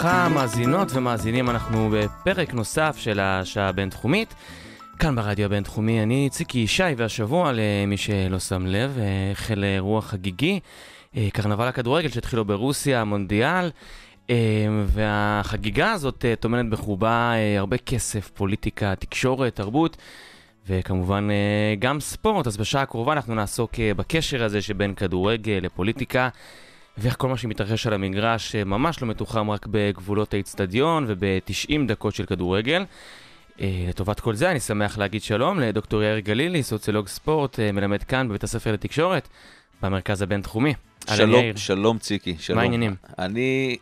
וברכה, מאזינות ומאזינים, אנחנו בפרק נוסף של השעה הבינתחומית. כאן ברדיו הבינתחומי, אני ציקי ישי, והשבוע, למי שלא שם לב, החל אירוע חגיגי, אה, קרנבל הכדורגל שהתחילו ברוסיה, המונדיאל, אה, והחגיגה הזאת אה, טומנת בחובה הרבה כסף, פוליטיקה, תקשורת, תרבות. וכמובן גם ספורט, אז בשעה הקרובה אנחנו נעסוק בקשר הזה שבין כדורגל לפוליטיקה. ואיך כל מה שמתרחש על המגרש אה, ממש לא מתוחם רק בגבולות האיצטדיון וב-90 דקות של כדורגל. אה, לטובת כל זה אני שמח להגיד שלום לדוקטור יאיר גלילי, סוציולוג ספורט, אה, מלמד כאן בבית הספר לתקשורת, במרכז הבינתחומי. שלום. שלום ציקי, שלום. מה העניינים? אני,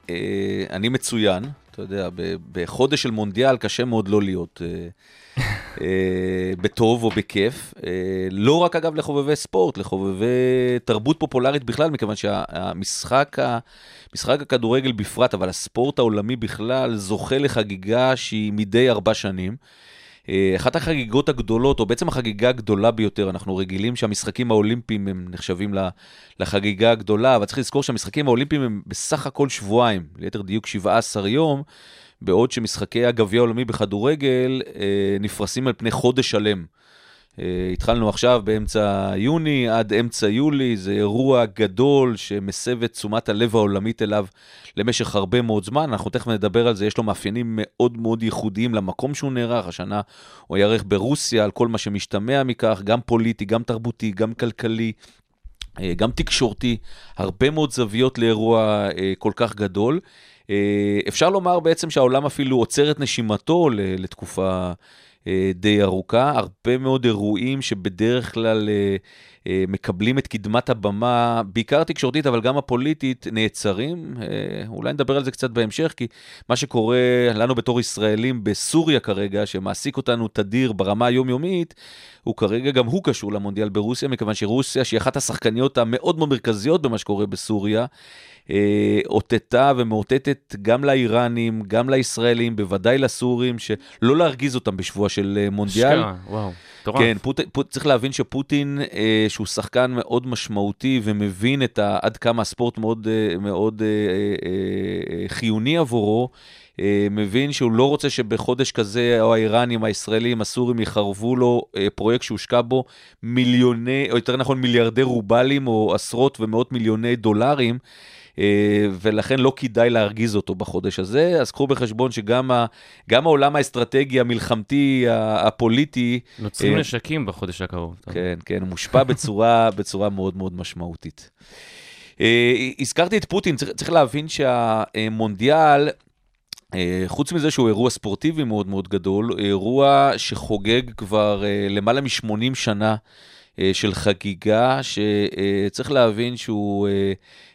אני מצוין, אתה יודע, בחודש של מונדיאל קשה מאוד לא להיות בטוב או בכיף. אה, לא רק אגב לחובבי ספורט, לחובבי תרבות פופולרית בכלל, מכיוון שהמשחק משחק הכדורגל בפרט, אבל הספורט העולמי בכלל, זוכה לחגיגה שהיא מדי ארבע שנים. אה, אחת החגיגות הגדולות, או בעצם החגיגה הגדולה ביותר, אנחנו רגילים שהמשחקים האולימפיים הם נחשבים לחגיגה הגדולה, אבל צריך לזכור שהמשחקים האולימפיים הם בסך הכל שבועיים, ליתר דיוק 17 יום, בעוד שמשחקי הגביע העולמי בכדורגל אה, נפרסים על פני חודש שלם. אה, התחלנו עכשיו באמצע יוני עד אמצע יולי, זה אירוע גדול שמסב את תשומת הלב העולמית אליו למשך הרבה מאוד זמן. אנחנו תכף נדבר על זה, יש לו מאפיינים מאוד מאוד ייחודיים למקום שהוא נערך. השנה הוא ייערך ברוסיה, על כל מה שמשתמע מכך, גם פוליטי, גם תרבותי, גם כלכלי. אה, גם תקשורתי, הרבה מאוד זוויות לאירוע אה, כל כך גדול. אה, אפשר לומר בעצם שהעולם אפילו עוצר את נשימתו לתקופה אה, די ארוכה. הרבה מאוד אירועים שבדרך כלל אה, מקבלים את קדמת הבמה, בעיקר התקשורתית, אבל גם הפוליטית, נעצרים. אה, אולי נדבר על זה קצת בהמשך, כי מה שקורה לנו בתור ישראלים בסוריה כרגע, שמעסיק אותנו תדיר ברמה היומיומית, הוא כרגע, גם הוא קשור למונדיאל ברוסיה, מכיוון שרוסיה, שהיא אחת השחקניות המאוד מאוד מרכזיות במה שקורה בסוריה, אה, אותתה ומאותתת גם לאיראנים, גם לישראלים, בוודאי לסורים, שלא להרגיז אותם בשבוע של אה, מונדיאל. אשכרה, וואו, מטורף. כן, פוט, פוט, צריך להבין שפוטין, אה, שהוא שחקן מאוד משמעותי ומבין את ה, עד כמה הספורט מאוד, אה, מאוד אה, אה, אה, חיוני עבורו, אה, מבין שהוא לא רוצה שבחודש כזה, או האיראנים, הישראלים, הסורים, יחרבו לו אה, פרויקט שהושקע בו מיליוני, או יותר נכון מיליארדי רובלים, או עשרות ומאות מיליוני דולרים. אה, ולכן לא כדאי להרגיז אותו בחודש הזה, אז קחו בחשבון שגם ה, העולם האסטרטגי, המלחמתי, הפוליטי, נוצרים אה, נשקים בחודש הקרוב. כן, כן, מושפע בצורה, בצורה מאוד מאוד משמעותית. אה, הזכרתי את פוטין, צריך, צריך להבין שהמונדיאל, חוץ מזה שהוא אירוע ספורטיבי מאוד מאוד גדול, אירוע שחוגג כבר למעלה מ-80 שנה של חגיגה, שצריך להבין שהוא אה,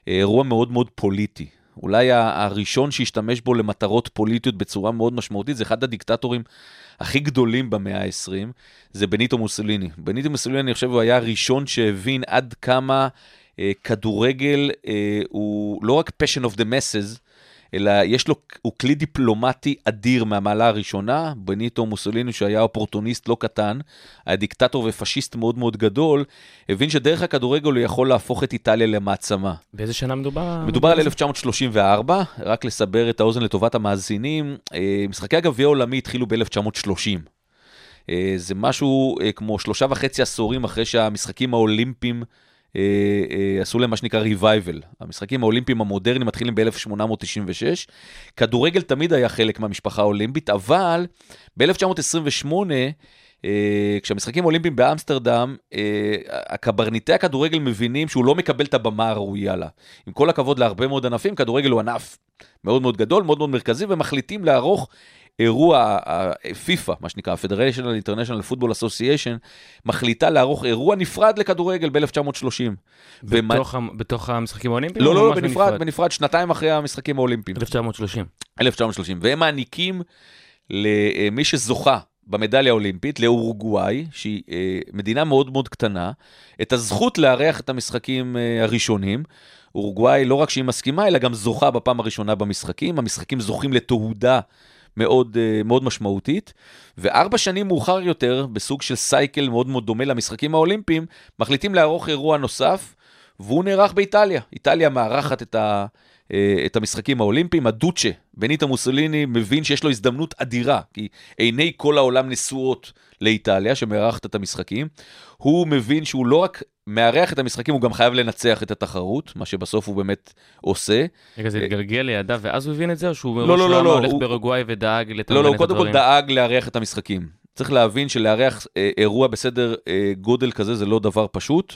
אירוע מאוד מאוד פוליטי. אולי הראשון שהשתמש בו למטרות פוליטיות בצורה מאוד משמעותית, זה אחד הדיקטטורים הכי גדולים במאה ה-20, זה בניטו מוסוליני. בניטו מוסוליני, אני חושב, הוא היה הראשון שהבין עד כמה אה, כדורגל אה, הוא לא רק passion of the masses, אלא יש לו, הוא כלי דיפלומטי אדיר מהמעלה הראשונה. בניטו מוסוליני, שהיה אופורטוניסט לא קטן, היה דיקטטור ופשיסט מאוד מאוד גדול, הבין שדרך הכדורגל הוא יכול להפוך את איטליה למעצמה. באיזה שנה מדובר? מדובר על 1934, רק לסבר את האוזן לטובת המאזינים, אה, משחקי הגביע העולמי התחילו ב-1930. אה, זה משהו אה, כמו שלושה וחצי עשורים אחרי שהמשחקים האולימפיים עשו להם מה שנקרא revival. המשחקים האולימפיים המודרניים מתחילים ב-1896. כדורגל תמיד היה חלק מהמשפחה האולימפית, אבל ב-1928, אה, כשהמשחקים האולימפיים באמסטרדם, אה, הקברניטי הכדורגל מבינים שהוא לא מקבל את הבמה הראויה לה. עם כל הכבוד להרבה מאוד ענפים, כדורגל הוא ענף מאוד מאוד גדול, מאוד מאוד מרכזי, ומחליטים לערוך אירוע, פיפ"א, מה שנקרא, Federation International Football Association, מחליטה לערוך אירוע נפרד לכדורגל ב-1930. בתוך, ה... בתוך המשחקים האולימפיים? לא, לא, לא, ממש בנפרד, בנפרד, שנתיים אחרי המשחקים האולימפיים. 1930. 1930. והם מעניקים למי שזוכה במדליה האולימפית, לאורוגוואי, שהיא אה, מדינה מאוד מאוד קטנה, את הזכות לארח את המשחקים אה, הראשונים. אורוגוואי, לא רק שהיא מסכימה, אלא גם זוכה בפעם הראשונה במשחקים. המשחקים זוכים לתהודה מאוד, אה, מאוד משמעותית. וארבע שנים מאוחר יותר, בסוג של סייקל מאוד מאוד דומה למשחקים האולימפיים, מחליטים לערוך אירוע נוסף, והוא נערך באיטליה. איטליה מארחת את, ה, את המשחקים האולימפיים. הדוצ'ה, בניטו מוסוליני, מבין שיש לו הזדמנות אדירה, כי עיני כל העולם נשואות לאיטליה, שמארחת את המשחקים. הוא מבין שהוא לא רק מארח את המשחקים, הוא גם חייב לנצח את התחרות, מה שבסוף הוא באמת עושה. רגע, זה התגלגל לידיו ואז הוא הבין את זה, או שהוא לא, לא, לא, לא, הולך הוא- באורוגוואי ודאג לתמרן את לא, הדברים? לא, הוא קודם כל דאג לארח את המשחקים. צריך להבין שלארח אה, אירוע בסדר אה, גודל כזה זה לא דבר פשוט,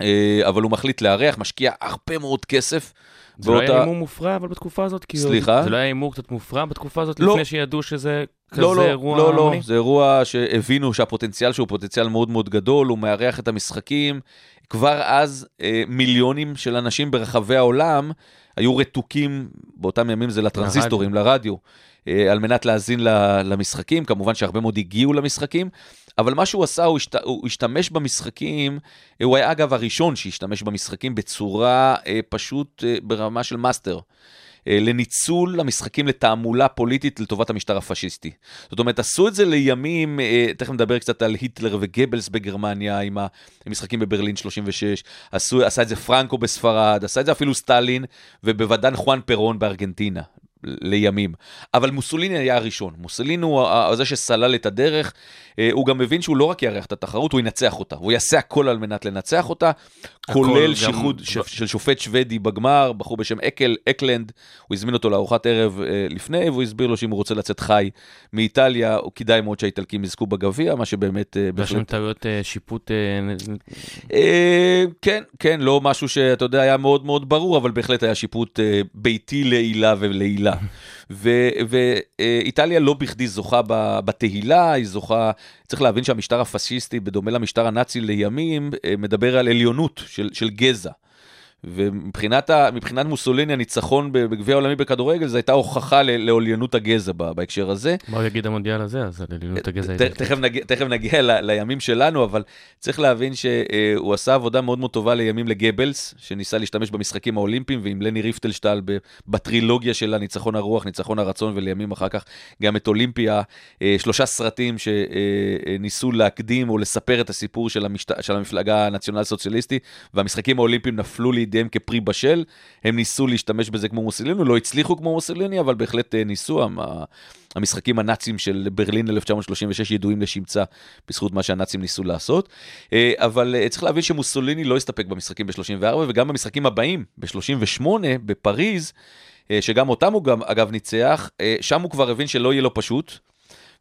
אה, אבל הוא מחליט לארח, משקיע הרבה מאוד כסף. זה לא היה באותה- הימור מופרע אבל בתקופה הזאת? כאילו, סליחה? זה לא היה הימור קצת מופרע בתקופה הזאת, לא. לפני שידעו שזה כזה לא, לא, אירוע לא, לא, המוני? זה אירוע שהבינו שהפוטנציאל שהוא פוטנציאל מאוד מאוד גדול, הוא מארח את המשחקים. כבר אז אה, מיליונים של אנשים ברחבי העולם היו רתוקים, באותם ימים זה לטרנזיסטורים, לרדיו, אה, על מנת להאזין למשחקים, כמובן שהרבה מאוד הגיעו למשחקים, אבל מה שהוא עשה, הוא, השת, הוא השתמש במשחקים, הוא היה אגב הראשון שהשתמש במשחקים בצורה אה, פשוט אה, ברמה של מאסטר. אה, לניצול המשחקים לתעמולה פוליטית לטובת המשטר הפשיסטי. זאת אומרת, עשו את זה לימים, אה, תכף נדבר קצת על היטלר וגבלס בגרמניה, עם המשחקים בברלין 36, עשו, עשה את זה פרנקו בספרד, עשה את זה אפילו סטלין, ובוודן חואן פרון בארגנטינה. לימים. אבל מוסוליני היה הראשון. מוסוליני הוא זה שסלל את הדרך. אה, הוא גם מבין שהוא לא רק יארח את התחרות, הוא ינצח אותה. הוא יעשה הכל על מנת לנצח אותה, כולל גם- שיחוד ש- של שופט שוודי בגמר, בחור בשם אקל, אקלנד. הוא הזמין אותו לארוחת ערב אה, לפני, והוא הסביר לו שאם הוא רוצה לצאת חי מאיטליה, הוא כדאי מאוד שהאיטלקים יזכו בגביע, מה שבאמת... אה, ויש שם בהחלט... טעויות אה, שיפוט, אה, אה, כן, כן, לא משהו שאתה יודע היה מאוד מאוד ברור, אבל בהחלט היה שיפוט אה, ביתי לעילה ולעילה. ואיטליה לא בכדי זוכה בתהילה, היא זוכה, צריך להבין שהמשטר הפשיסטי, בדומה למשטר הנאצי לימים, אה, מדבר על עליונות של, של גזע. ומבחינת ה, מוסוליני, הניצחון בגביע העולמי בכדורגל, זו הייתה הוכחה ל- לעליונות הגזע בהקשר הזה. מה הוא יגיד המונדיאל הזה, אז על עליונות הגזע. תכף נגיע, תכף נגיע ל, לימים שלנו, אבל צריך להבין שהוא עשה עבודה מאוד מאוד טובה לימים לגבלס, שניסה להשתמש במשחקים האולימפיים, ועם לני ריפטלשטל בטרילוגיה של הניצחון הרוח, ניצחון הרצון, ולימים אחר כך גם את אולימפיה, אה, שלושה סרטים שניסו להקדים או לספר את הסיפור של, המשת... של המפלגה הנציונל סוציאליסטי, והמשחקים האולימפיים נפלו לידיהם כפרי בשל. הם ניסו להשתמש בזה כמו מוסוליני, לא הצליחו כמו מוסוליני, אבל בהחלט אה, ניסו. המ- המשחקים הנאצים של ברלין 1936 ידועים לשמצה בזכות מה שהנאצים ניסו לעשות. אה, אבל אה, צריך להבין שמוסוליני לא הסתפק במשחקים ב-34, וגם במשחקים הבאים, ב-38, בפריז, שגם אותם הוא גם, אגב, ניצח, שם הוא כבר הבין שלא יהיה לו פשוט.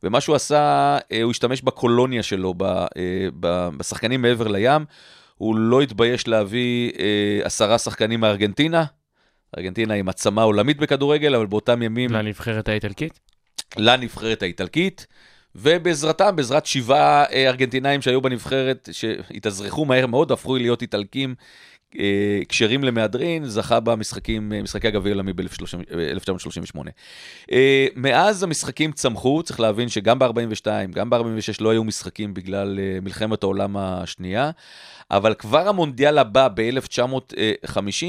ומה שהוא עשה, הוא השתמש בקולוניה שלו, בשחקנים מעבר לים. הוא לא התבייש להביא אה, עשרה שחקנים מארגנטינה. ארגנטינה היא מעצמה עולמית בכדורגל, אבל באותם ימים לנבחרת האיטלקית? לנבחרת האיטלקית, ובעזרתם, בעזרת שבעה אה, ארגנטינאים שהיו בנבחרת, שהתאזרחו מהר מאוד, הפכו להיות איטלקים אה, כשרים למהדרין, זכה במשחקים, אה, משחקי הגביע העולמי ב-1938. אה, מאז המשחקים צמחו, צריך להבין שגם ב-42, גם ב-46 לא היו משחקים בגלל אה, מלחמת העולם השנייה, אבל כבר המונדיאל הבא ב-1950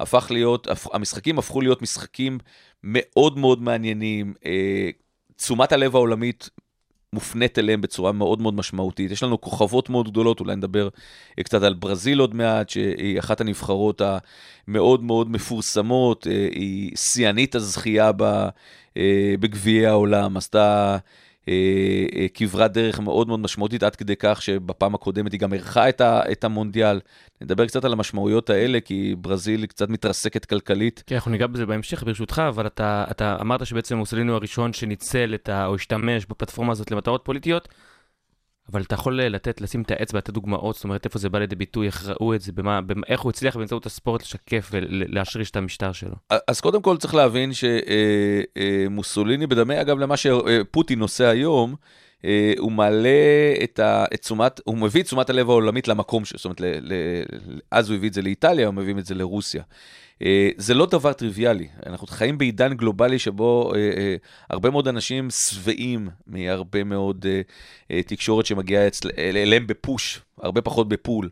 הפך להיות, המשחקים הפכו להיות משחקים מאוד מאוד מעניינים. אה, תשומת הלב העולמית מופנית אליהם בצורה מאוד מאוד משמעותית. יש לנו כוכבות מאוד גדולות, אולי נדבר אה, קצת על ברזיל עוד מעט, שהיא אחת הנבחרות המאוד מאוד מפורסמות, אה, היא שיאנית הזכייה אה, בגביעי העולם, עשתה כברת דרך מאוד מאוד משמעותית, עד כדי כך שבפעם הקודמת היא גם אירחה את, את המונדיאל. נדבר קצת על המשמעויות האלה, כי ברזיל קצת מתרסקת כלכלית. כן, אנחנו ניגע בזה בהמשך ברשותך, אבל אתה, אתה אמרת שבעצם מוסוליני הוא הראשון שניצל את ה... או השתמש בפלטפורמה הזאת למטרות פוליטיות, אבל אתה יכול לתת, לשים את האצבע, לתת דוגמאות, זאת אומרת, איפה זה בא לידי ביטוי, איך ראו את זה, במה, במה, איך הוא הצליח באמצעות הספורט לשקף ולהשריש את המשטר שלו. אז קודם כל צריך להבין שמוסוליני, בדומה אגב למה שפוטין עושה היום, אה, הוא מעלה את, תשומת, הוא מביא את תשומת הלב העולמית למקום, ש- זאת אומרת, ל, ל, אז הוא הביא את זה לאיטליה, הוא מביא את זה לרוסיה. אה, זה לא דבר טריוויאלי, אנחנו חיים בעידן גלובלי שבו אה, אה, הרבה מאוד אנשים שבעים מהרבה מאוד אה, אה, תקשורת שמגיעה אצל, אל- אליהם בפוש, הרבה פחות בפול.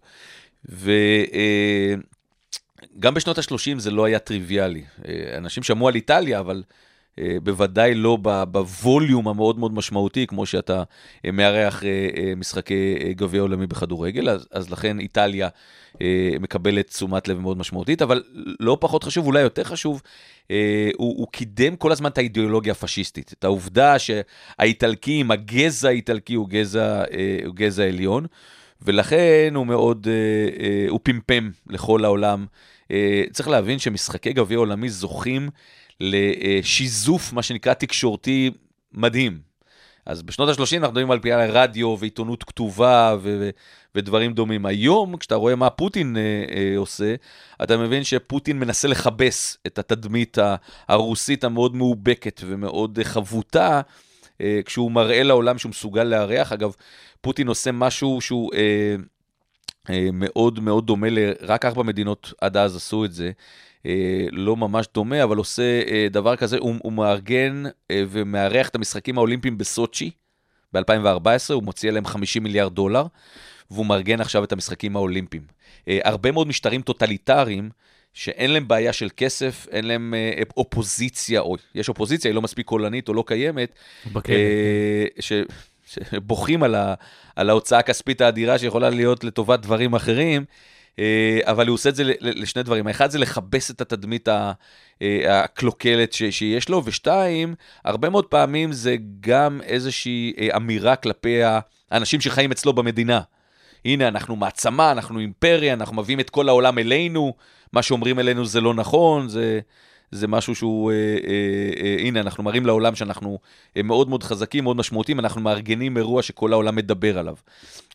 וגם בשנות ה-30 זה לא היה טריוויאלי. אה, אנשים שמעו על איטליה, אבל אה, בוודאי לא בווליום המאוד מאוד משמעותי, כמו שאתה אה, מארח אה, אה, משחקי אה, גביע עולמי בכדורגל, אז, אז לכן איטליה אה, מקבלת תשומת לב מאוד משמעותית, אבל לא פחות חשוב, אולי יותר חשוב, אה, הוא, הוא קידם כל הזמן את האידיאולוגיה הפשיסטית, את העובדה שהאיטלקים, הגזע האיטלקי הוא גזע, אה, הוא גזע עליון, ולכן הוא מאוד, אה, אה, הוא פמפם לכל העולם. אה, צריך להבין שמשחקי גביע עולמי זוכים לשיזוף, מה שנקרא תקשורתי מדהים. אז בשנות ה-30 אנחנו מדברים על פעילה רדיו ועיתונות כתובה ו- ו- ודברים דומים. היום, כשאתה רואה מה פוטין אה, אה, עושה, אתה מבין שפוטין מנסה לכבס את התדמית הרוסית המאוד מאובקת ומאוד אה, חבוטה, אה, כשהוא מראה לעולם שהוא מסוגל לארח. אגב, פוטין עושה משהו שהוא אה, אה, מאוד מאוד דומה, רק ארבע מדינות עד אז עשו את זה. אה, לא ממש דומה, אבל עושה אה, דבר כזה, הוא, הוא מארגן אה, ומארח את המשחקים האולימפיים בסוצ'י ב-2014, הוא מוציא עליהם 50 מיליארד דולר, והוא מארגן עכשיו את המשחקים האולימפיים. אה, הרבה מאוד משטרים טוטליטריים, שאין להם בעיה של כסף, אין להם אה, אופוזיציה, או יש אופוזיציה, היא לא מספיק קולנית או לא קיימת, בכלא. אה, ש... שבוכים על, ה... על ההוצאה הכספית האדירה שיכולה להיות לטובת דברים אחרים, אבל הוא עושה את זה לשני דברים. האחד זה לכבס את התדמית אה, הקלוקלת. שיש לו, ושתיים, הרבה מאוד פעמים זה גם איזושהי אה, אמירה כלפי האנשים שחיים אצלו במדינה. הנה, אנחנו מעצמה, אנחנו אימפריה, אנחנו מביאים את כל העולם אלינו, מה שאומרים אלינו זה לא נכון, זה, זה משהו שהוא, אה, אה, אה, הנה, אנחנו מראים לעולם שאנחנו אה, מאוד מאוד חזקים, מאוד משמעותיים, אנחנו מארגנים אירוע שכל העולם מדבר עליו.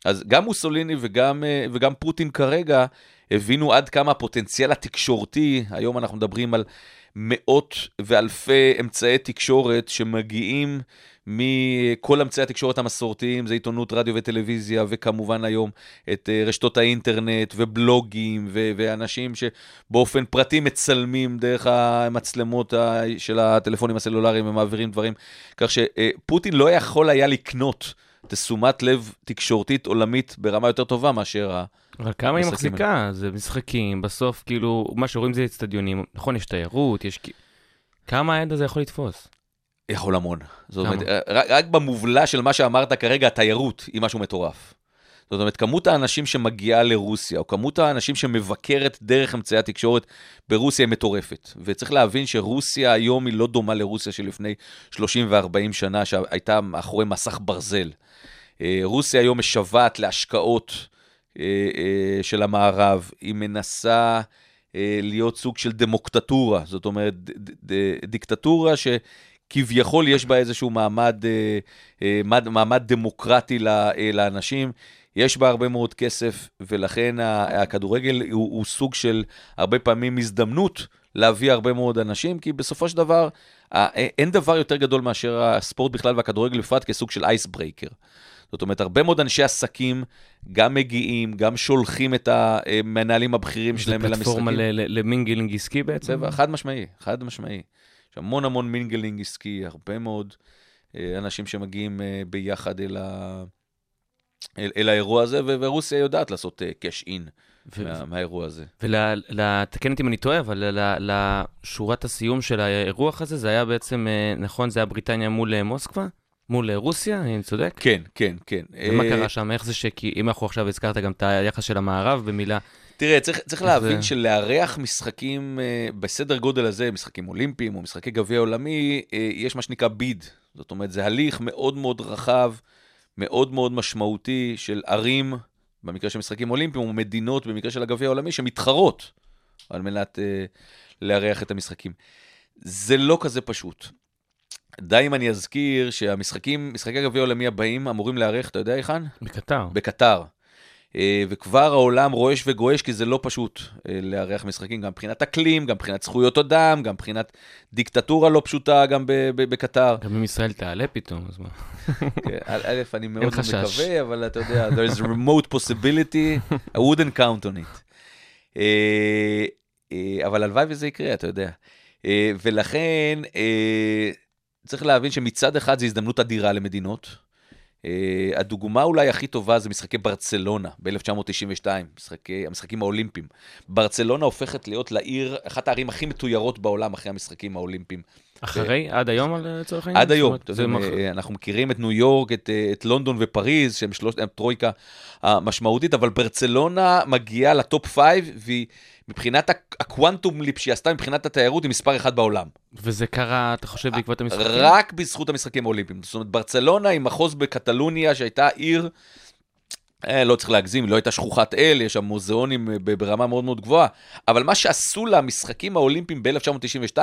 אז גם מוסוליני וגם, אה, וגם פוטין כרגע הבינו עד כמה הפוטנציאל התקשורתי, היום אנחנו מדברים על מאות ואלפי אמצעי תקשורת שמגיעים מכל אמצעי התקשורת המסורתיים, זה עיתונות, רדיו וטלוויזיה, וכמובן היום את אה, רשתות האינטרנט ובלוגים, ו- ואנשים שבאופן פרטי מצלמים דרך המצלמות של הטלפונים הסלולריים ומעבירים דברים, כך שפוטין לא יכול היה לקנות תשומת לב תקשורתית עולמית ברמה יותר טובה מאשר ה... אבל כמה היא מחזיקה? זה משחקים, בסוף כאילו, מה שרואים זה אצטדיונים. נכון, יש תיירות, יש... כמה העד הזה יכול לתפוס? יכול המון. זאת? אומרת, רק, רק במובלע של מה שאמרת כרגע, התיירות היא משהו מטורף. זאת אומרת, כמות האנשים שמגיעה לרוסיה, או כמות האנשים שמבקרת דרך אמצעי התקשורת ברוסיה היא מטורפת. וצריך להבין שרוסיה היום היא לא דומה לרוסיה של לפני 30 ו-40 שנה, שהייתה מאחורי מסך ברזל. אה, רוסיה היום משוועת להשקעות אה, אה, של המערב, היא מנסה להיות סוג של דמוקטטורה, זאת אומרת, דיקטטורה שכביכול יש בה איזשהו מעמד, מד- מעמד דמוקרטי לאנשים. יש בה הרבה מאוד כסף, ולכן הכדורגל הוא, הוא סוג של הרבה פעמים הזדמנות להביא הרבה מאוד אנשים, כי בסופו של דבר, אין דבר יותר גדול מאשר הספורט בכלל והכדורגל בפרט כסוג של אייסברייקר. זאת אומרת, הרבה מאוד אנשי עסקים גם מגיעים, גם שולחים את המנהלים הבכירים זה שלהם אל המשחקים. פלטפורמה ל- ל- ל mingling עסקי בעצם? חד משמעי, חד משמעי. יש המון המון mingling עסקי, הרבה מאוד אה, אנשים שמגיעים אה, ביחד אל, ה... אל, אל האירוע הזה, ורוסיה יודעת לעשות cash in ו- מה, מהאירוע הזה. ותקן אותי אם אני טועה, אבל לשורת הסיום של האירוח הזה, זה היה בעצם, אה, נכון, זה היה בריטניה מול אה, מוסקבה? מול אה, רוסיה, אני צודק? כן, כן, כן. ומה קרה שם? איך זה ש... כי אם אנחנו עכשיו הזכרת גם את היחס של המערב במילה, תראה, צריך, צריך להבין זה- שלארח משחקים בסדר גודל הזה, משחקים אולימפיים או משחקי גביע עולמי, יש מה שנקרא ביד. זאת אומרת, זה הליך מאוד מאוד רחב, מאוד מאוד משמעותי של ערים, במקרה של משחקים אולימפיים, או מדינות, במקרה של הגביע העולמי, שמתחרות על מנת אה, לארח את המשחקים. זה לא כזה פשוט. די אם אני אזכיר שהמשחקים, משחקי הגביע העולמי הבאים אמורים לארח, אתה יודע היכן? בקטר. בקטר. אה, וכבר העולם רועש וגועש, כי זה לא פשוט אה, לארח משחקים, גם מבחינת אקלים, גם מבחינת זכויות אדם, גם מבחינת דיקטטורה לא פשוטה גם בקטר. גם אם ישראל תעלה פתאום, אז מה? כן, א', אני מאוד. מקווה, אבל אתה יודע, there is a remote possibility, I wouldn't count on it. אה, אבל הלוואי וזה יקרה, אתה יודע. ולכן, צריך להבין שמצד אחד זו הזדמנות אדירה למדינות. אה, הדוגמה אולי הכי טובה זה משחקי ברצלונה ב-1992, משחקי, המשחקים האולימפיים. ברצלונה הופכת להיות לעיר, אחת הערים הכי מתוירות בעולם אחרי המשחקים האולימפיים. אחרי, עד היום על- לצורך העניין? עד היום, אה, אנחנו מכירים את ניו יורק, את, אה, את לונדון ופריז, שהם שלושת הטרויקה המשמעותית, אבל ברצלונה מגיעה ל top five, והיא מבחינת הק- ה quantum leap שהיא עשתה מבחינת התיירות, היא מספר אחד בעולם. וזה קרה, אתה חושב, בעקבות המשחקים? רק בזכות המשחקים האולימפיים. זאת אומרת, ברצלונה היא מחוז בקטלוניה שהייתה עיר, אה, לא צריך להגזים, לא הייתה שכוחת אל, יש שם מוזיאונים אה, ברמה מאוד מאוד גבוהה, אבל מה שעשו למשחקים האולימפיים ב-1992,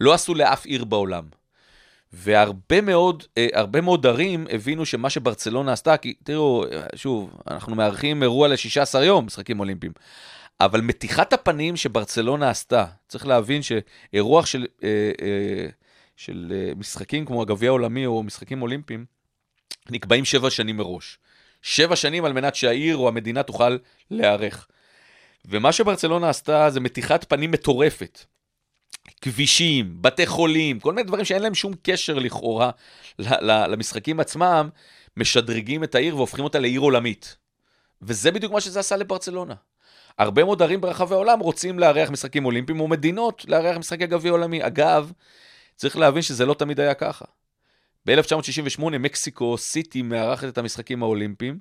לא עשו לאף עיר בעולם. והרבה מאוד, אה, הרבה מאוד ערים הבינו שמה שברצלונה עשתה, כי תראו, אה, שוב, אנחנו מארחים אירוע ל-16 יום, משחקים אולימפיים. אבל מתיחת הפנים שברצלונה עשתה, צריך להבין שאירוח של, אה, אה, של אה, משחקים כמו הגביע העולמי או משחקים אולימפיים, נקבעים שבע שנים מראש. שבע שנים על מנת שהעיר או המדינה תוכל להיערך. ומה שברצלונה עשתה זה מתיחת פנים מטורפת. כבישים, בתי חולים, כל מיני דברים שאין להם שום קשר לכאורה למשחקים עצמם, משדרגים את העיר והופכים אותה לעיר עולמית. וזה בדיוק מה שזה עשה לברצלונה. הרבה מאוד ערים ברחבי העולם רוצים לארח משחקים אולימפיים, ומדינות לארח משחקי גביע עולמי. אגב, צריך להבין שזה לא תמיד היה ככה. ב-1968 מקסיקו סיטי מארחת את המשחקים האולימפיים,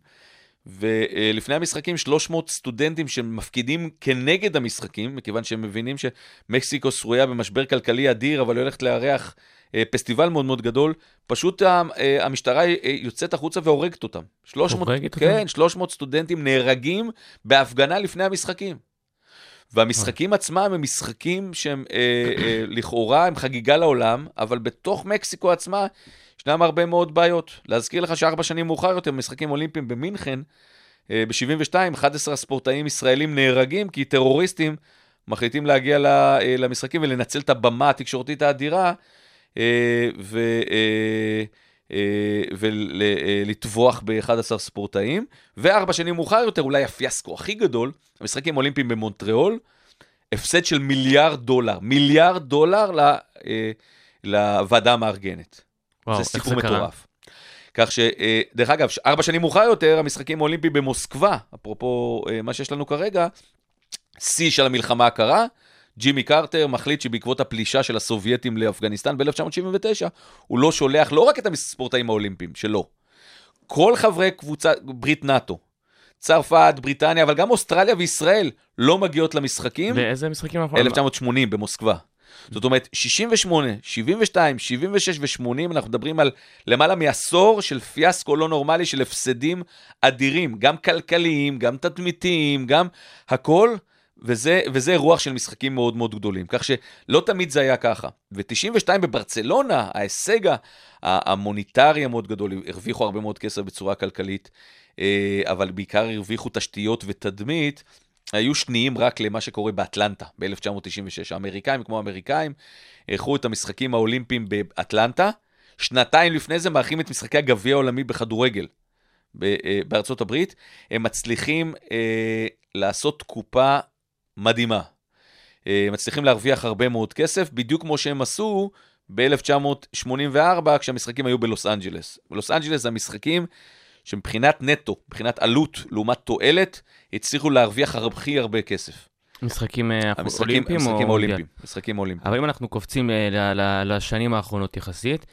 ולפני המשחקים 300 סטודנטים שמפקידים כנגד המשחקים, מכיוון שהם מבינים שמקסיקו שרויה במשבר כלכלי אדיר, אבל היא הולכת לארח אה, פסטיבל מאוד מאוד גדול, פשוט אה, המשטרה אה, יוצאת החוצה והורגת אותם. 300, הורגת אותם? כן, 300 סטודנטים נהרגים בהפגנה לפני המשחקים. והמשחקים עצמם הם משחקים שהם אה, אה, לכאורה הם חגיגה לעולם, אבל בתוך מקסיקו עצמה ישנם הרבה מאוד בעיות. להזכיר לך שארבע שנים מאוחר יותר, במשחקים אולימפיים במינכן, אה, ב-72, 11 ספורטאים ישראלים נהרגים כי טרוריסטים מחליטים להגיע ל- אה, למשחקים ולנצל את הבמה התקשורתית האדירה אה, ו- אה, ולטבוח ב-11 ספורטאים. וארבע שנים מאוחר יותר, אולי הפיאסקו הכי גדול, המשחקים האולימפיים במונטריאול, הפסד של מיליארד דולר, מיליארד דולר ל, אה, לוועדה המארגנת. וואו, זה סיפור? מטורף. כך ש... אה, דרך אגב, ארבע שנים מאוחר יותר, המשחקים האולימפיים במוסקבה, אפרופו אה, מה שיש לנו כרגע, שיא של המלחמה הקרה, ג'ימי קרטר מחליט שבעקבות הפלישה של הסובייטים לאפגניסטן ב-1979, הוא לא שולח לא רק את הספורטאים האולימפיים שלו, כל חברי קבוצת ברית נאט"ו, צרפת, בריטניה, אבל גם אוסטרליה וישראל לא מגיעות למשחקים. ואיזה משחקים אנחנו... 1980 במוסקבה. זאת אומרת, 68, 72, 76 ו-80, אנחנו מדברים על למעלה מעשור של פיאסקו לא נורמלי, של הפסדים אדירים, גם כלכליים, גם תדמיתיים, גם הכל, וזה, וזה רוח של משחקים מאוד מאוד גדולים. כך שלא תמיד זה היה ככה. ו-92 בברצלונה, ההישג המוניטרי המאוד גדול, הרוויחו הרבה מאוד כסף בצורה כלכלית, אה, אבל בעיקר הרוויחו תשתיות ותדמית. היו שניים רק למה שקורה באטלנטה ב-1996. האמריקאים, כמו האמריקאים, אירחו את המשחקים האולימפיים באטלנטה. שנתיים לפני זה מארחים את משחקי הגביע העולמי בכדורגל אה, בארצות הברית. הם מצליחים אה, לעשות קופה מדהימה. אה, מצליחים להרוויח הרבה מאוד כסף, בדיוק כמו שהם עשו ב-1984, כשהמשחקים היו בלוס אנג'לס. בלוס אנג'לס זה המשחקים שמבחינת נטו, מבחינת עלות לעומת תועלת, הצליחו להרוויח הכי הרבה כסף. משחקים אה, המשחקים, אולימפיים? או? האולימפיים. משחקים האולימפיים. אבל אם אנחנו קופצים אה, לשנים האחרונות יחסית,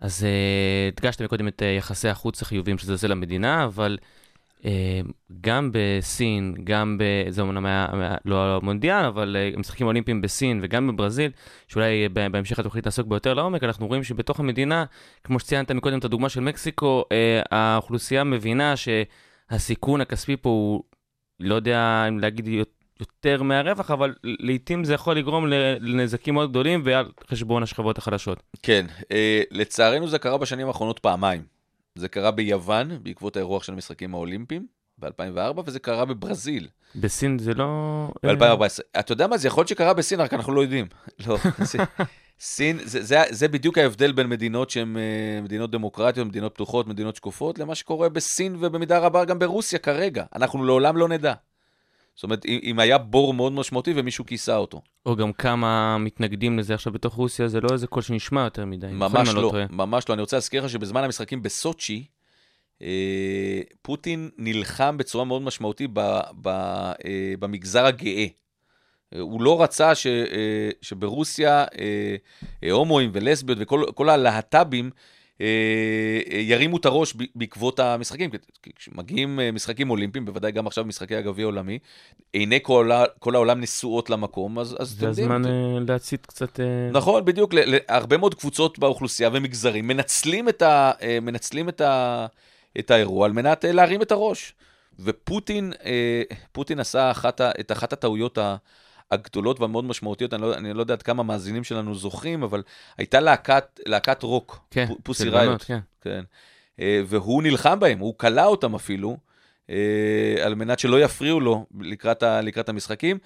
אז אה, הדגשת מקודם את יחסי החוץ החיוביים שזה עושה למדינה, אבל גם בסין, גם ב... זה אומנם היה לא המונדיאל, אבל אה, משחקים אולימפיים בסין וגם בברזיל, שאולי אה, בהמשך התוכנית נעסוק ביותר לעומק, אנחנו רואים שבתוך המדינה, כמו שציינת מקודם את הדוגמה של מקסיקו, אה, האוכלוסייה מבינה שהסיכון הכספי פה הוא, לא יודע אם להגיד יותר מהרווח, אבל לעתים זה יכול לגרום לנזקים מאוד גדולים ועל חשבון השכבות החלשות. כן, אה, לצערנו זה קרה בשנים האחרונות פעמיים. זה קרה ביוון, בעקבות האירוח של המשחקים האולימפיים, ב-2004, וזה קרה בברזיל, בסין זה לא... אה, ב-2014. אתה יודע מה, זה יכול להיות שקרה בסין, רק אנחנו לא יודעים. לא, זה- סין, זה, זה, זה בדיוק ההבדל בין מדינות שהן אה, מדינות דמוקרטיות, מדינות פתוחות, מדינות שקופות, למה שקורה בסין ובמידה רבה גם ברוסיה כרגע. אנחנו לעולם לא נדע. זאת אומרת, אם, היה בור מאוד משמעותי ומישהו כיסה אותו. או גם כמה מתנגדים לזה עכשיו בתוך רוסיה, זה לא איזה קול שנשמע יותר מדי. ממש לא, טועה? ממש לא. אני רוצה להזכיר לך שבזמן המשחקים בסוצ'י, אה, פוטין נלחם בצורה מאוד משמעותית ב, ב, אה, במגזר הגאה. אה, הוא לא רצה ש, אה, שברוסיה אה, אה, הומואים ולסביות וכל כל הלהט"בים ירימו את הראש בעקבות המשחקים. כשמגיעים אה, משחקים אולימפיים, בוודאי גם עכשיו משחקי הגביע העולמי, עיני כל, כל העולם נשואות למקום, אז, אז זה אתם יודעים, הזמן אה, להצית קצת... אה, נכון, בדיוק, הרבה מאוד קבוצות באוכלוסייה ומגזרים מנצלים את, ה, אה, מנצלים את, ה, את האירוע על מנת אה, להרים את הראש. ופוטין אה, פוטין עשה אחת, את אחת הטעויות ה- הגדולות והמאוד משמעותיות, אני לא, אני לא יודע עד כמה מאזינים שלנו זוכרים, אבל הייתה להקת, להקת רוק, כן, פוסי ראיות. כן. כן. אה, והוא נלחם בהם, הוא כלא אותם אפילו, אה, על מנת שלא יפריעו לו לקראת, ה, לקראת המשחקים.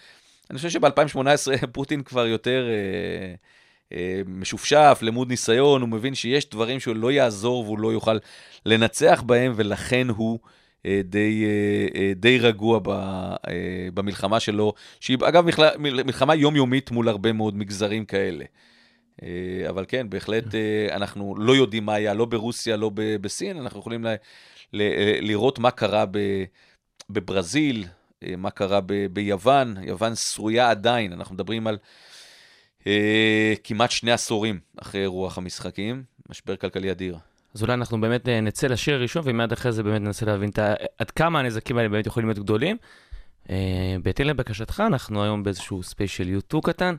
אני חושב שב-2018 פוטין כבר יותר אה, משופשף, למוד ניסיון, הוא מבין שיש דברים שהוא לא יעזור והוא לא יוכל לנצח בהם, ולכן הוא די, אה, אה, די רגוע אה, במלחמה שלו, שהיא אגב מלחמה, יומיומית מול הרבה מאוד מגזרים כאלה. אה, אבל כן, בהחלט אה, אנחנו לא יודעים מה היה, לא ברוסיה, לא בסין, אנחנו יכולים ל- ל- לראות מה קרה בברזיל, אה, מה קרה ב- ביוון, יוון שרויה עדיין, אנחנו מדברים על אה, כמעט שני עשורים אחרי רוח המשחקים, משבר כלכלי אדיר. אז אולי אנחנו באמת אה, נצא לשיר הראשון, ומיד אחרי זה באמת ננסה להבין עד כמה הנזקים האלה באמת יכולים להיות גדולים. אה, בהתאם לבקשתך, אנחנו היום באיזשהו ספיישל יוטו קטן,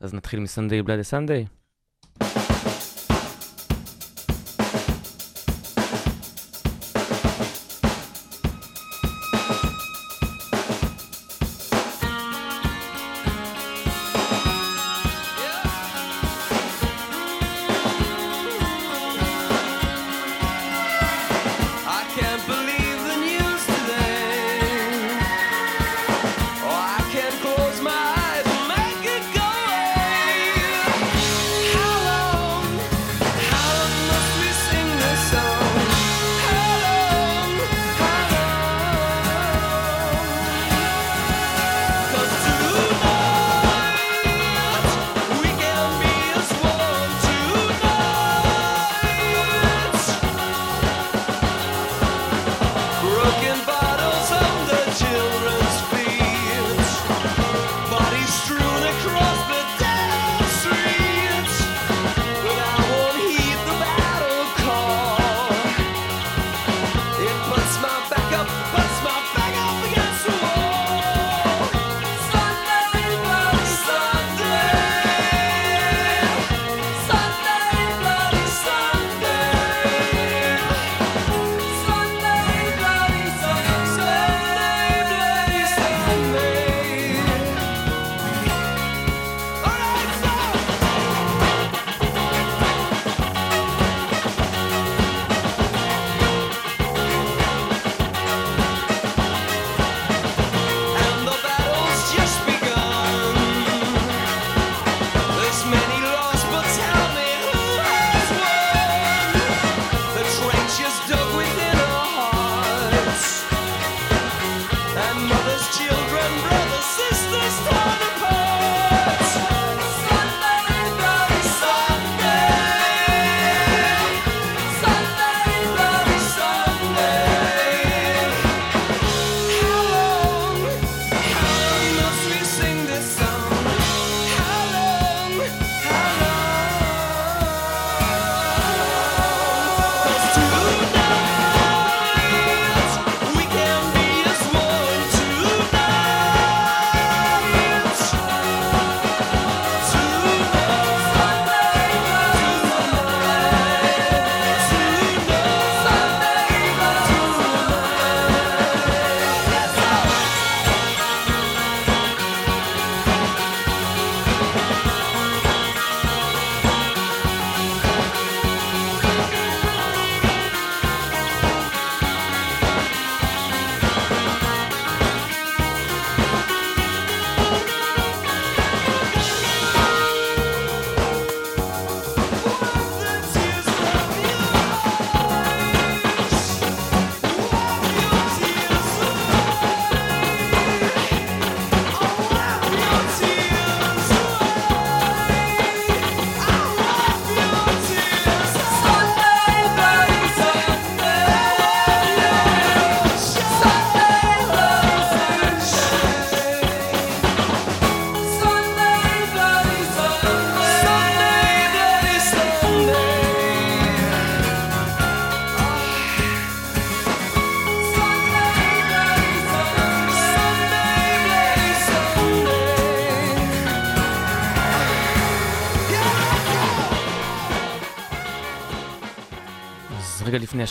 אז נתחיל מסנדיי בלאדי סנדיי.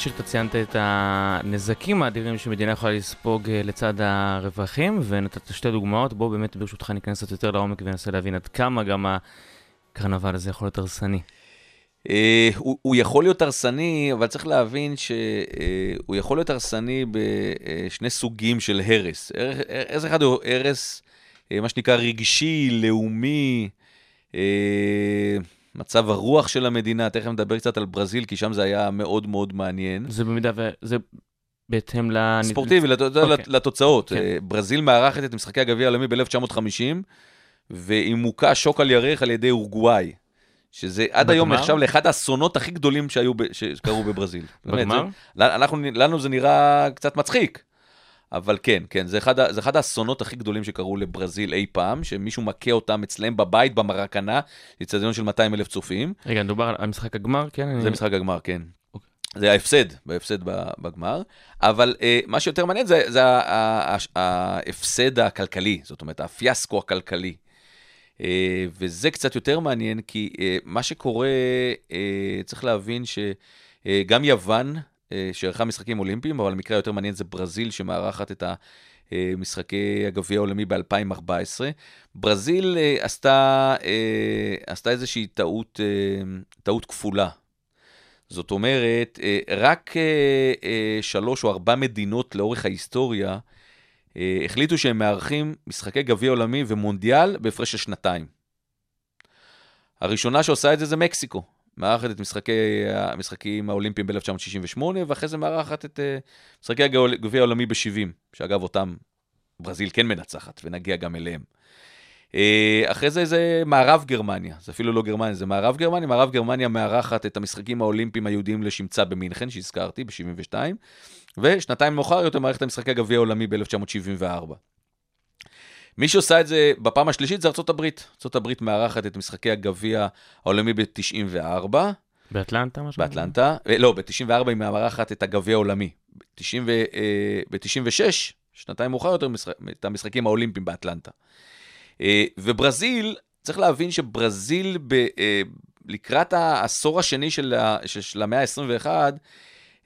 השיר אתה ציינת את הנזקים האדירים שמדינה יכולה לספוג אה, לצד הרווחים, ונתת שתי דוגמאות. בוא באמת ברשותך ניכנס קצת יותר לעומק וננסה להבין עד כמה גם הקרנבל הזה יכול להיות הרסני. אה, הוא, הוא יכול להיות הרסני, אבל צריך להבין שהוא יכול להיות הרסני בשני סוגים של הרס. הרס, אחד הוא הרס, אה, מה שנקרא רגשי, לאומי, אה, מצב הרוח של המדינה, תכף נדבר קצת על ברזיל, כי שם זה היה מאוד מאוד מעניין. זה במידה ו... זה בהתאם ל... ספורטיבי, לת- אוקיי. לתוצאות. כן. אה, ברזיל מארחת את משחקי הגביע העולמי ב-1950, והיא מוכה שוק על ירך על ידי אורוגוואי, שזה עד היום בגמר? נחשב לאחד האסונות הכי גדולים שהיו, ב- שקרו בברזיל. באמת, בגמר? זה- אנחנו, לנו זה נראה קצת מצחיק, אבל כן, כן, זה אחד, זה אחד האסונות הכי גדולים שקרו לברזיל אי פעם, שמישהו מכה אותם אצלם בבית, במרקנה, אצטדיון של 200 אלף צופים. רגע, מדובר על- משחק הגמר, כן? אני- זה משחק הגמר, כן. אוקיי. זה ההפסד, בהפסד בגמר. אבל אה, מה שיותר מעניין זה, זה ההפסד הכלכלי, זאת אומרת, הפיאסקו הכלכלי. אה, וזה קצת יותר מעניין, כי אה, מה שקורה, אה, צריך להבין שגם יוון, אה, שערכה משחקים אולימפיים, אבל המקרה היותר מעניין זה ברזיל, שמארחת את ה... אה, משחקי הגביע העולמי ב-2014. ברזיל אה, עשתה, אה, עשתה איזושהי טעות, אה, טעות כפולה. זאת אומרת, אה, רק אה, אה, שלוש או ארבע מדינות לאורך ההיסטוריה אה, החליטו שהם מארחים משחקי גביע עולמי ומונדיאל בהפרש של שנתיים. הראשונה שעושה את זה זה מקסיקו. מארחת את משחקי, המשחקים האולימפיים ב-1968, ואחרי זה מארחת את אה, משחקי הגביע העולמי ב-70, שאגב אותם ברזיל כן מנצחת, ונגיע גם אליהם. אה, אחרי זה זה מערב גרמניה, זה אפילו לא גרמניה, זה מערב גרמניה. מערב גרמניה מארחת את המשחקים האולימפיים היהודיים לשמצה במינכן, שהזכרתי, ב-72, ושנתיים מאוחר יותר מארחת את משחקי הגביע העולמי ב-1974. מי שעושה את זה בפעם השלישית זה. ארצות הברית מארחת את משחקי הגביע העולמי ב-94, באטלנטה משהו? באטלנטה, אה, לא, ב-94 היא מארחת את הגביע העולמי. ב-96, שנתיים מאוחר יותר, את המשחקים האולימפיים באטלנטה. אה, וברזיל, צריך להבין שברזיל, ב, אה, לקראת העשור השני של, ה- של, המאה ה-21,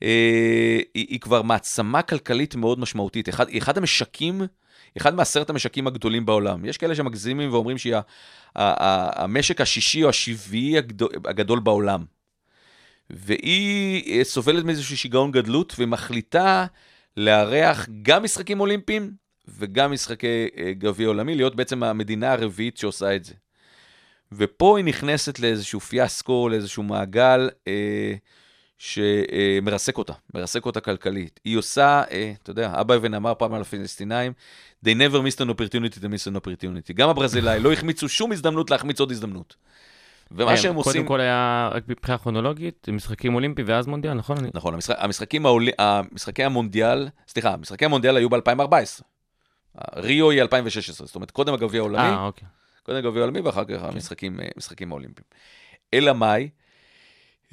אה, היא, היא כבר מעצמה כלכלית מאוד משמעותית. אחד, היא אחד המשקים, אחד מעשרת המשקים הגדולים בעולם. יש כאלה שמגזימים ואומרים שהיא המשק השישי או השביעי הגדול, הגדול בעולם. והיא אה, סובלת מאיזשהו שיגעון גדלות ומחליטה לארח גם משחקים אולימפיים וגם משחקי אה, גביע עולמי, להיות בעצם המדינה הרביעית שעושה את זה. ופה היא נכנסת לאיזשהו פיאסקו, לאיזשהו מעגל אה, שמרסק אותה, מרסק אותה כלכלית. היא עושה, אה, אתה יודע, אבא אבן אמר פעם על הפלסטינאים, they never missed an opportunity to miss an opportunity. גם הברזילאי לא החמיצו שום הזדמנות להחמיץ עוד הזדמנות. ומה אה, שהם עושים... קודם כל היה רק מבחינה כרונולוגית, משחקים אולימפיים ואז מונדיאל, נכון? נכון, המשחק, המשחקים, העול... המשחקי המונדיאל, סליחה, משחקי המונדיאל היו ב-2014. ריו היא 2016, זאת אומרת, קודם הגביע העולמי, אה, אוקיי. קודם הגביע העולמי ואחר כך המשחקים, אה, המשחקים האולימפיים. אלא מאי?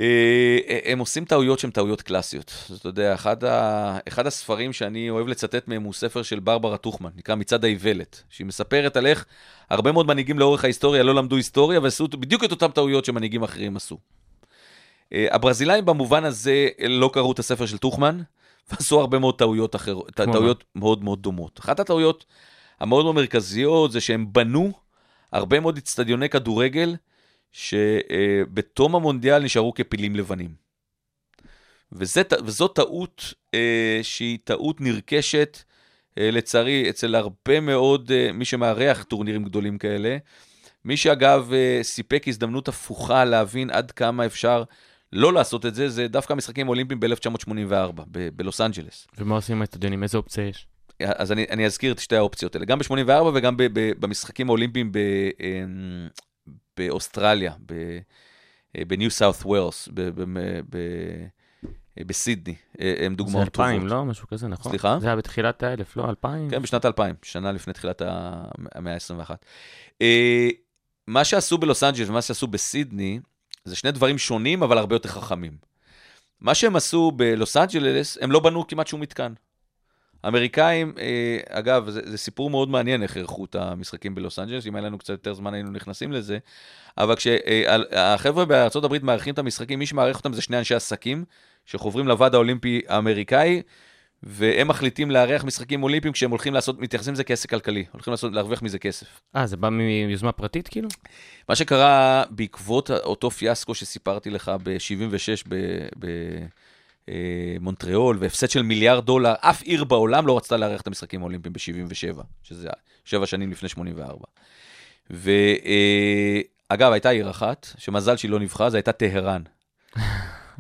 אה, הם עושים טעויות שהן טעויות קלאסיות. אתה יודע, אחד, ה... אחד הספרים שאני אוהב לצטט מהם הוא ספר של ברברה טוכמן, נקרא מצעד האיוולת, שהיא מספרת על איך הרבה מאוד מנהיגים לאורך ההיסטוריה לא למדו היסטוריה ועשו בדיוק את אותן טעויות שמנהיגים אחרים עשו. אה, הברזילאים במובן הזה לא קראו את הספר של טוכמן, ועשו הרבה מאוד טעויות אחרות, טעויות מאוד מאוד דומות. אחת הטעויות המאוד מאוד מרכזיות זה שהם בנו הרבה מאוד אצטדיוני כדורגל, שבתום המונדיאל נשארו כפילים לבנים. וזה, וזו טעות אה, שהיא טעות נרכשת, אה, לצערי, אצל הרבה מאוד, אה, מי שמארח טורנירים גדולים כאלה. מי שאגב אה, סיפק הזדמנות הפוכה להבין עד כמה אפשר לא לעשות את זה, זה דווקא המשחקים האולימפיים ב-1984, ב- בלוס אנג'לס. ומה עושים עם האצטדיונים? איזה אופציה יש? אז אני, אני אזכיר את שתי האופציות האלה, גם ב-84 וגם ב- ב- במשחקים האולימפיים ב- אמ, באוסטרליה, אה, בניו סאות' ווילס, ב- בסידני, אה, הם זה דוגמאות טובות. 2000, לא? משהו כזה, נכון? סליחה? זה היה בתחילת האלף, לא? 2000? כן, בשנת 2000, שנה לפני תחילת המאה ה-21. אה, מה שעשו בלוס אנג'לס ומה שעשו בסידני, זה שני דברים שונים, אבל הרבה יותר חכמים. מה שהם עשו בלוס אנג'לס, הם לא בנו כמעט שום מתקן. האמריקאים, אה, אגב, זה, זה סיפור מאוד מעניין איך אירחו את המשחקים בלוס אנג'לס, אם היה לנו קצת יותר זמן היינו נכנסים לזה, אבל כשהחבר'ה בארצות הברית מארחים את המשחקים, מי שמארח אותם זה שני אנשי עסקים, שחוברים לוועד האולימפי האמריקאי, והם מחליטים לארח משחקים אולימפיים כשהם הולכים לעשות, מתייחסים לזה כעסק כלכלי, הולכים לעשות, להרוויח מזה כסף. אה, זה בא מיוזמה פרטית כאילו? מה שקרה בעקבות אותו פיאסקו שסיפרתי לך ב-76 במונטריאול, והפסד של מיליארד דולר, אף עיר בעולם לא רצתה לארח את המשחקים האולימפיים ב-77, שזה שבע שנים לפני 84. ואגב, הייתה עיר אחת, שמזל שהיא לא נבחרה, זו הייתה טהרן.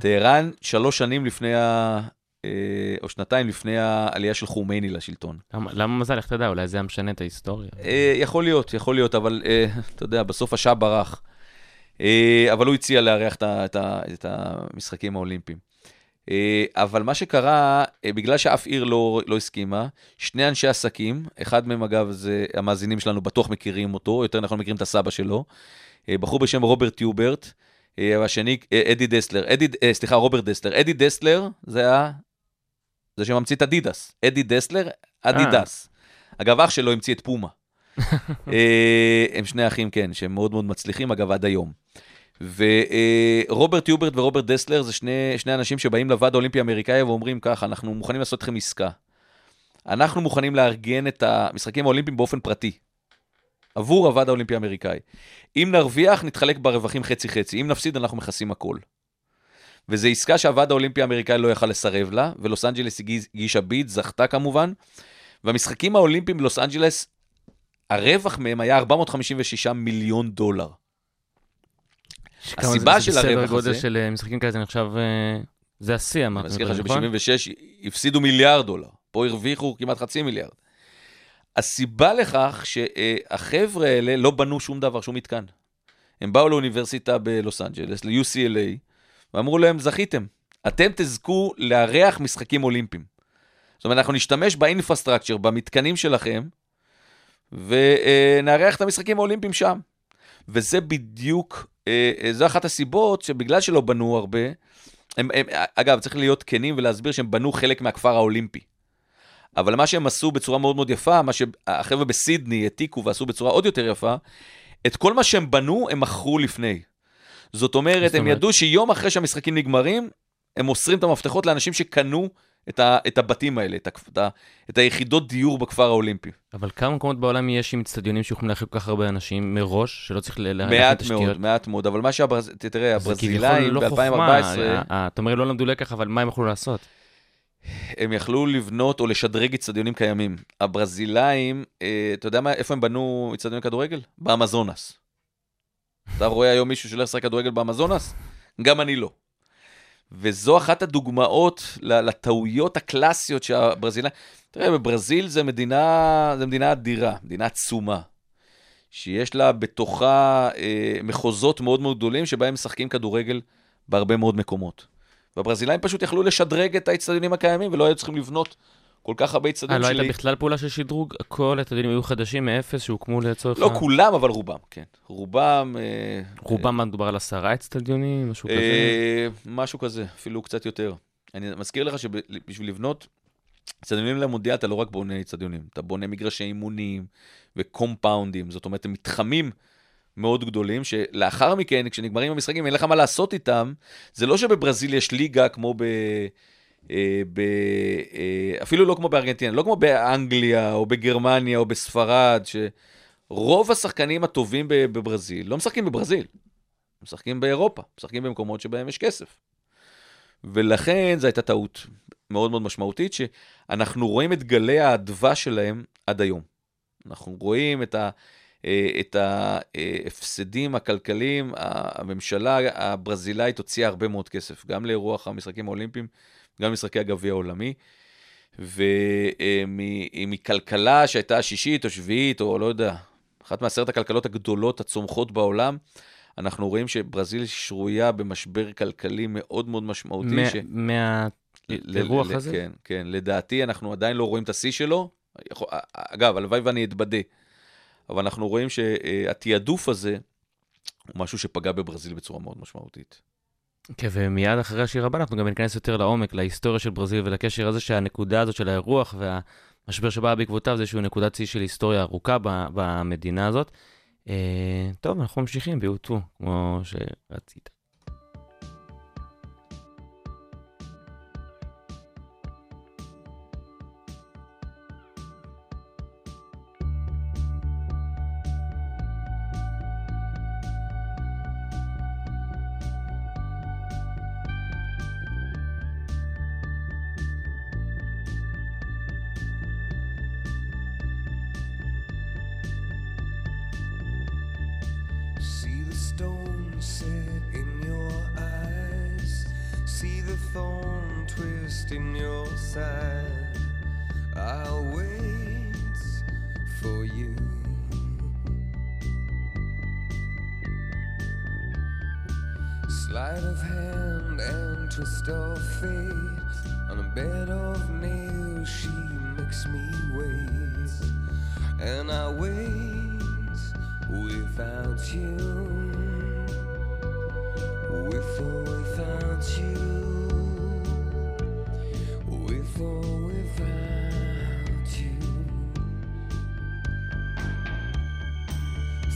טהרן, שלוש שנים לפני ה... אה, או שנתיים לפני העלייה של חומייני לשלטון. למה, למה מזל? איך אתה יודע? אולי זה היה משנה את ההיסטוריה. אה, יכול להיות, יכול להיות, אבל אה, אתה יודע, בסוף השעה ברח. אה, אבל הוא הציע לארח את המשחקים האולימפיים. אה, אבל מה שקרה, אה, בגלל שאף עיר לא, לא הסכימה, שני אנשי עסקים, אחד מהם אגב, זה המאזינים שלנו בטוח מכירים אותו, יותר נכון מכירים את הסבא שלו, אה, בחור בשם רוברט טיוברט, אה, והשני אה, אדי דסלר, אדי, אה, סליחה, רוברט דסלר. אדי דסלר זה היה, זה שממציא את אדידס. אדי דסלר, אדידס. אגב, אח שלו המציא את פומה. אה, הם שני אחים, כן, שהם מאוד מאוד מצליחים, אגב, עד היום. ורוברט יוברט ורוברט דסלר זה שני, שני אנשים שבאים לוועד האולימפי האמריקאי ואומרים ככה, אנחנו מוכנים לעשות איתכם עסקה. אנחנו מוכנים לארגן את המשחקים האולימפיים באופן פרטי, עבור הוועד האולימפי האמריקאי. אם נרוויח, נתחלק ברווחים חצי-חצי, אם נפסיד, אנחנו מכסים הכל. וזו עסקה שהוועד האולימפי האמריקאי לא יכל לסרב לה, ולוס אנג'לס הגיש- הגישה ביד, זכתה כמובן. והמשחקים האולימפיים בלוס אנג'לס, הרווח מהם היה 456 מיליון דולר. הסיבה של זה בסדר הרווח גודל הזה- של אה, משחקים כאלה, זה נחשב... אה, זה השיא, אני אמרת. מזכיר לך נכון? שב-76 הפסידו מיליארד דולר, פה הרוויחו כמעט חצי מיליארד. הסיבה לכך שהחבר'ה האלה לא בנו שום דבר, שום מתקן. הם באו לאוניברסיטה בלוס אנג'לס, ל-UCLA, ואמרו להם, זכיתם, אתם תזכו לארח משחקים אולימפיים. זאת אומרת, אנחנו נשתמש באינפרסטרקצ'ר, במתקנים שלכם, ונארח את המשחקים האולימפיים שם. וזה בדיוק, אה, אה, זו אחת הסיבות שבגלל שלא בנו הרבה, הם, הם, אגב, צריך להיות כנים ולהסביר שהם בנו חלק מהכפר האולימפי. אבל מה שהם עשו בצורה מאוד מאוד יפה, מה שהחבר'ה בסידני העתיקו ועשו בצורה עוד יותר יפה, את כל מה שהם בנו, הם מכרו לפני. זאת אומרת, זאת הם אומרת- ידעו שיום אחרי שהמשחקים נגמרים, הם מוסרים את המפתחות לאנשים שקנו את, ה, את הבתים האלה, את, הכ- את, ה, את היחידות דיור בכפר האולימפי. אבל כמה מקומות בעולם יש עם אצטדיונים שיכולים להכיל כל כך הרבה אנשים מראש, שלא צריך להכין מעט תשתיות? מאוד, מעט מאוד, אבל מה שהברז... תראה, הברזילאים לא ב-2014, חוכמה, אה, אה, אתה אומר לא למדו לקח, אבל מה הם יכלו לעשות? הם יכלו לבנות או לשדרג אצטדיונים קיימים. הברזילאים, אה, אתה יודע מה, איפה הם בנו אצטדיון כדורגל? באמזונס. אתה רואה היום מישהו שהולך לשחק כדורגל באמזונס? גם אני לא. וזו אחת הדוגמאות לטעויות הקלאסיות שהברזילאים... תראה, בברזיל זה מדינה, זה מדינה אדירה, מדינה עצומה, שיש לה בתוכה אה, מחוזות מאוד מאוד גדולים שבהם משחקים כדורגל בהרבה מאוד מקומות. והברזילאים פשוט יכלו לשדרג את האצטדיונים הקיימים ולא היו צריכים לבנות כל כך הרבה אה, אצטדיונים לא שלי. הייתה בכלל פעולה של שדרוג? כל האצטדיונים היו חדשים מאפס שהוקמו לצורך... לא כולם, אבל רובם, כן. רובם... אה, רובם מה מדובר על עשרה אצטדיונים, משהו כזה? אה, משהו כזה, אפילו קצת יותר. אני מזכיר לך שבשביל לבנות אצטדיונים למונדיאל, אתה לא רק בונה אצטדיונים, אתה בונה מגרשי אימונים וקומפאונדים, זאת אומרת, הם מתחמים מאוד גדולים, שלאחר מכן, כשנגמרים המשחקים, אין לך מה לעשות איתם. זה לא שבברזיל יש ליגה כמו ב... אה, ב... אה, אפילו לא כמו בארגנטינה, לא כמו באנגליה או בגרמניה או בספרד, שרוב השחקנים הטובים בברזיל לא משחקים בברזיל, משחקים באירופה, משחקים במקומות שבהם יש כסף. ולכן זו הייתה טעות מאוד מאוד משמעותית, שאנחנו רואים את גלי האדווה שלהם עד היום. אנחנו רואים את, ה, אה, את ההפסדים הכלכליים, הממשלה הברזילאית הוציאה הרבה מאוד כסף, גם לאירוח המשחקים האולימפיים, גם למשחקי הגביע העולמי. ומכלכלה שהייתה שישית או שביעית, או לא יודע, אחת מעשרת הכלכלות הגדולות הצומחות בעולם, אנחנו רואים שברזיל שרויה במשבר כלכלי מאוד מאוד משמעותי. מה- ש... מהאירוח ל- ל- הזה? כן, כן. לדעתי, אנחנו עדיין לא רואים את השיא שלו. יכול- אגב, הלוואי ואני אתבדה. אבל אנחנו רואים שהתעדוף הזה הוא משהו שפגע בברזיל בצורה מאוד משמעותית. כן, ומיד אחרי השיר הבא אנחנו גם ניכנס יותר לעומק, להיסטוריה של ברזיל ולקשר הזה שהנקודה הזאת של האירוח והמשבר שבא בעקבותיו זה איזשהו נקודת שיא של היסטוריה ארוכה במדינה הזאת. אה, טוב, אנחנו ממשיכים ב-U2, כמו שרצית.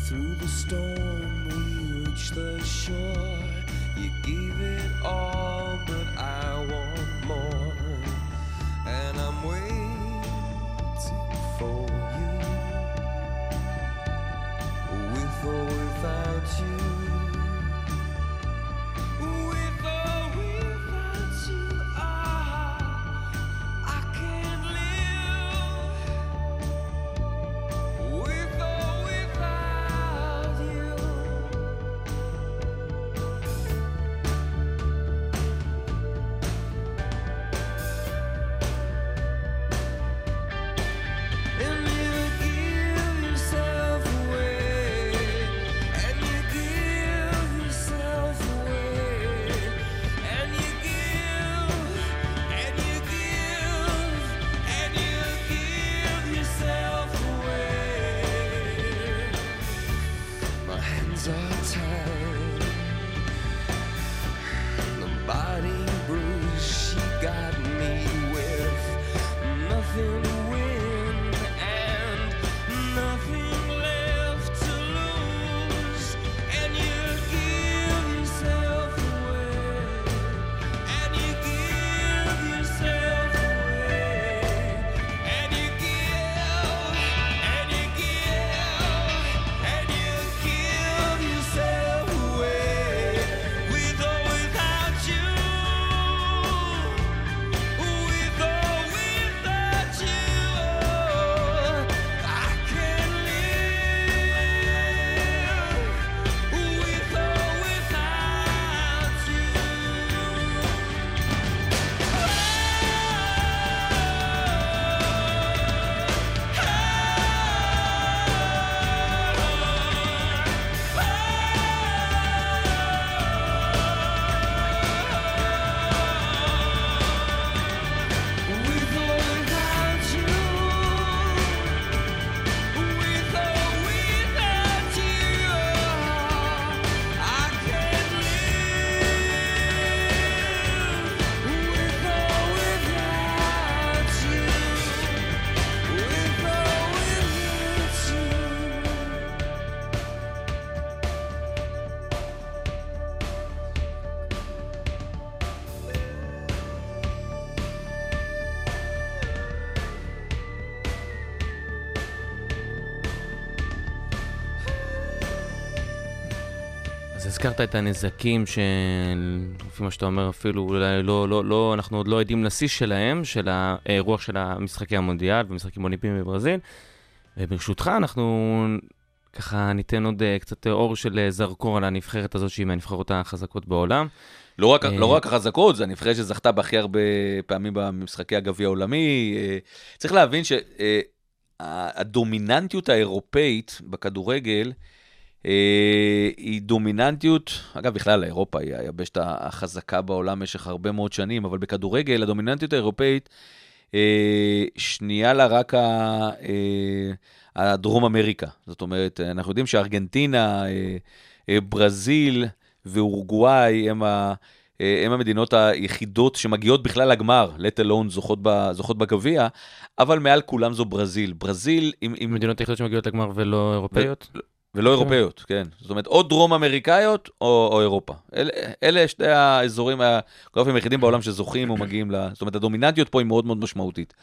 Through the storm, we reach the shore. You gave it all, but I want more. And I'm waiting הזכרת את הנזקים שלפי מה שאתה אומר אפילו אולי לא, לא, לא, אנחנו עוד לא עדים לשיא שלהם, של האירוח של המשחקי המונדיאל ומשחקים אולימפיים בברזיל. וברשותך אנחנו ככה ניתן עוד אה, קצת אור של אה, זרקור על הנבחרת הזאת שהיא מהנבחרות החזקות בעולם. לא רק, אה, לא רק החזקות, זה הנבחרת שזכתה בהכי הרבה פעמים במשחקי הגביע העולמי. צריך להבין שהדומיננטיות האירופאית בכדורגל היא דומיננטיות, אגב, בכלל אירופה היא היבשת החזקה בעולם במשך הרבה מאוד שנים, אבל בכדורגל הדומיננטיות האירופאית אה, שנייה לה רק ה, אה, הדרום אמריקה. זאת אומרת, אנחנו יודעים שארגנטינה, אה, אה, ברזיל ואורוגוואי הם אה, הן המדינות היחידות שמגיעות בכלל לגמר, let alone זוכות, ב, זוכות בגביע, אבל מעל כולם זו ברזיל. ברזיל עם... עם מדינות היחידות שמגיעות לגמר ולא אירופאיות? ולא אירופאיות, כן. זאת אומרת, או דרום אמריקאיות או, או אירופה. אל, אלה שתי האזורים הגרפיים היחידים בעולם שזוכים ומגיעים ל... זאת אומרת, הדומיננטיות פה היא מאוד מאוד משמעותית.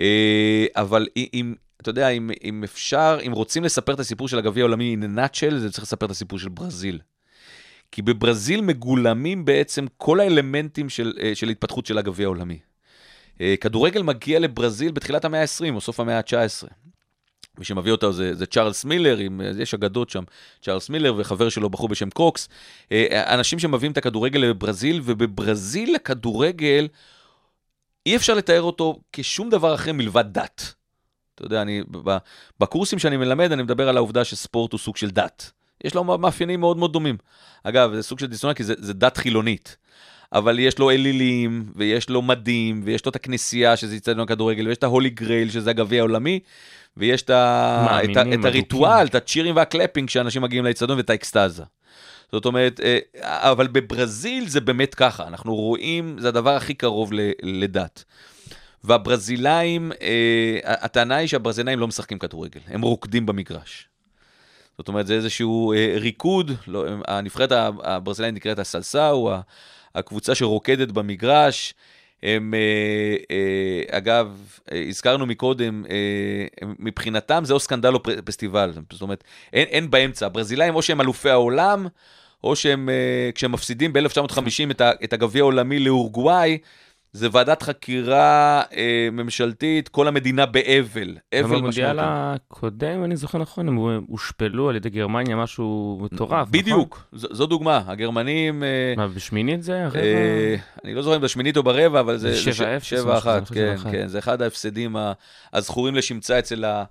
אה, אבל אם, אתה יודע, אם, אם אפשר, אם רוצים לספר את הסיפור של הגביע העולמי in a nutshell, זה צריך לספר את הסיפור של ברזיל. כי בברזיל מגולמים בעצם כל האלמנטים של, אה, של התפתחות של הגביע העולמי. אה, כדורגל מגיע לברזיל בתחילת המאה ה-20 או סוף המאה ה-19. מי שמביא אותו זה, זה צ'ארלס מילר, עם, יש אגדות שם, צ'ארלס מילר וחבר שלו, בחור בשם קוקס. אה, אנשים שמביאים את הכדורגל לברזיל, ובברזיל הכדורגל, אי אפשר לתאר אותו כשום דבר אחר מלבד דת. אתה יודע, אני, בקורסים שאני מלמד, אני מדבר על העובדה שספורט הוא סוג של דת. יש לו מאפיינים מאוד מאוד דומים. אגב, זה סוג של דיסוננט, כי זה, זה דת חילונית. אבל יש לו אלילים, ויש לו מדים, ויש לו את הכנסייה, שזה יצטדיון הכדורגל, ויש את ההולי גרייל, שזה הגביע העולמי, ויש את, ה... את, ה... את הריטואל, את הצ'ירים והקלפינג שאנשים מגיעים לאצטדיון, ואת האקסטזה. זאת אומרת, אה, אבל בברזיל זה באמת ככה, אנחנו רואים, זה הדבר הכי קרוב לדת. והברזילאים, אה, הטענה היא שהברזילאים לא משחקים כדורגל, הם רוקדים במגרש. זאת אומרת, זה איזשהו אה, ריקוד, לא, הנבחרת הברזילאית נקראת הסלסאו, הקבוצה שרוקדת במגרש. הם, אה, אה, אגב, אה, הזכרנו מקודם, מבחינתם זה או סקנדל או פסטיבל, זאת אומרת, אין, אין באמצע. הברזילאים או שהם אלופי העולם, או שהם, כשהם מפסידים ב-1950 את, את הגביע העולמי לאורוגוואי, זה ועדת חקירה אה, ממשלתית, כל המדינה באבל, אבל. במונדיאל הקודם, אני זוכר נכון, הם הושפלו על ידי גרמניה, משהו מטורף, בדיוק, נכון? ז, זו דוגמה, הגרמנים... אה, מה, בשמינית זה? הרבע? אה, אני לא זוכר אם בשמינית או ברבע, אבל זה... זה 7-0, 7-1, כן, כן, זה אחד ההפסדים הזכורים לשמצה אצל, ה,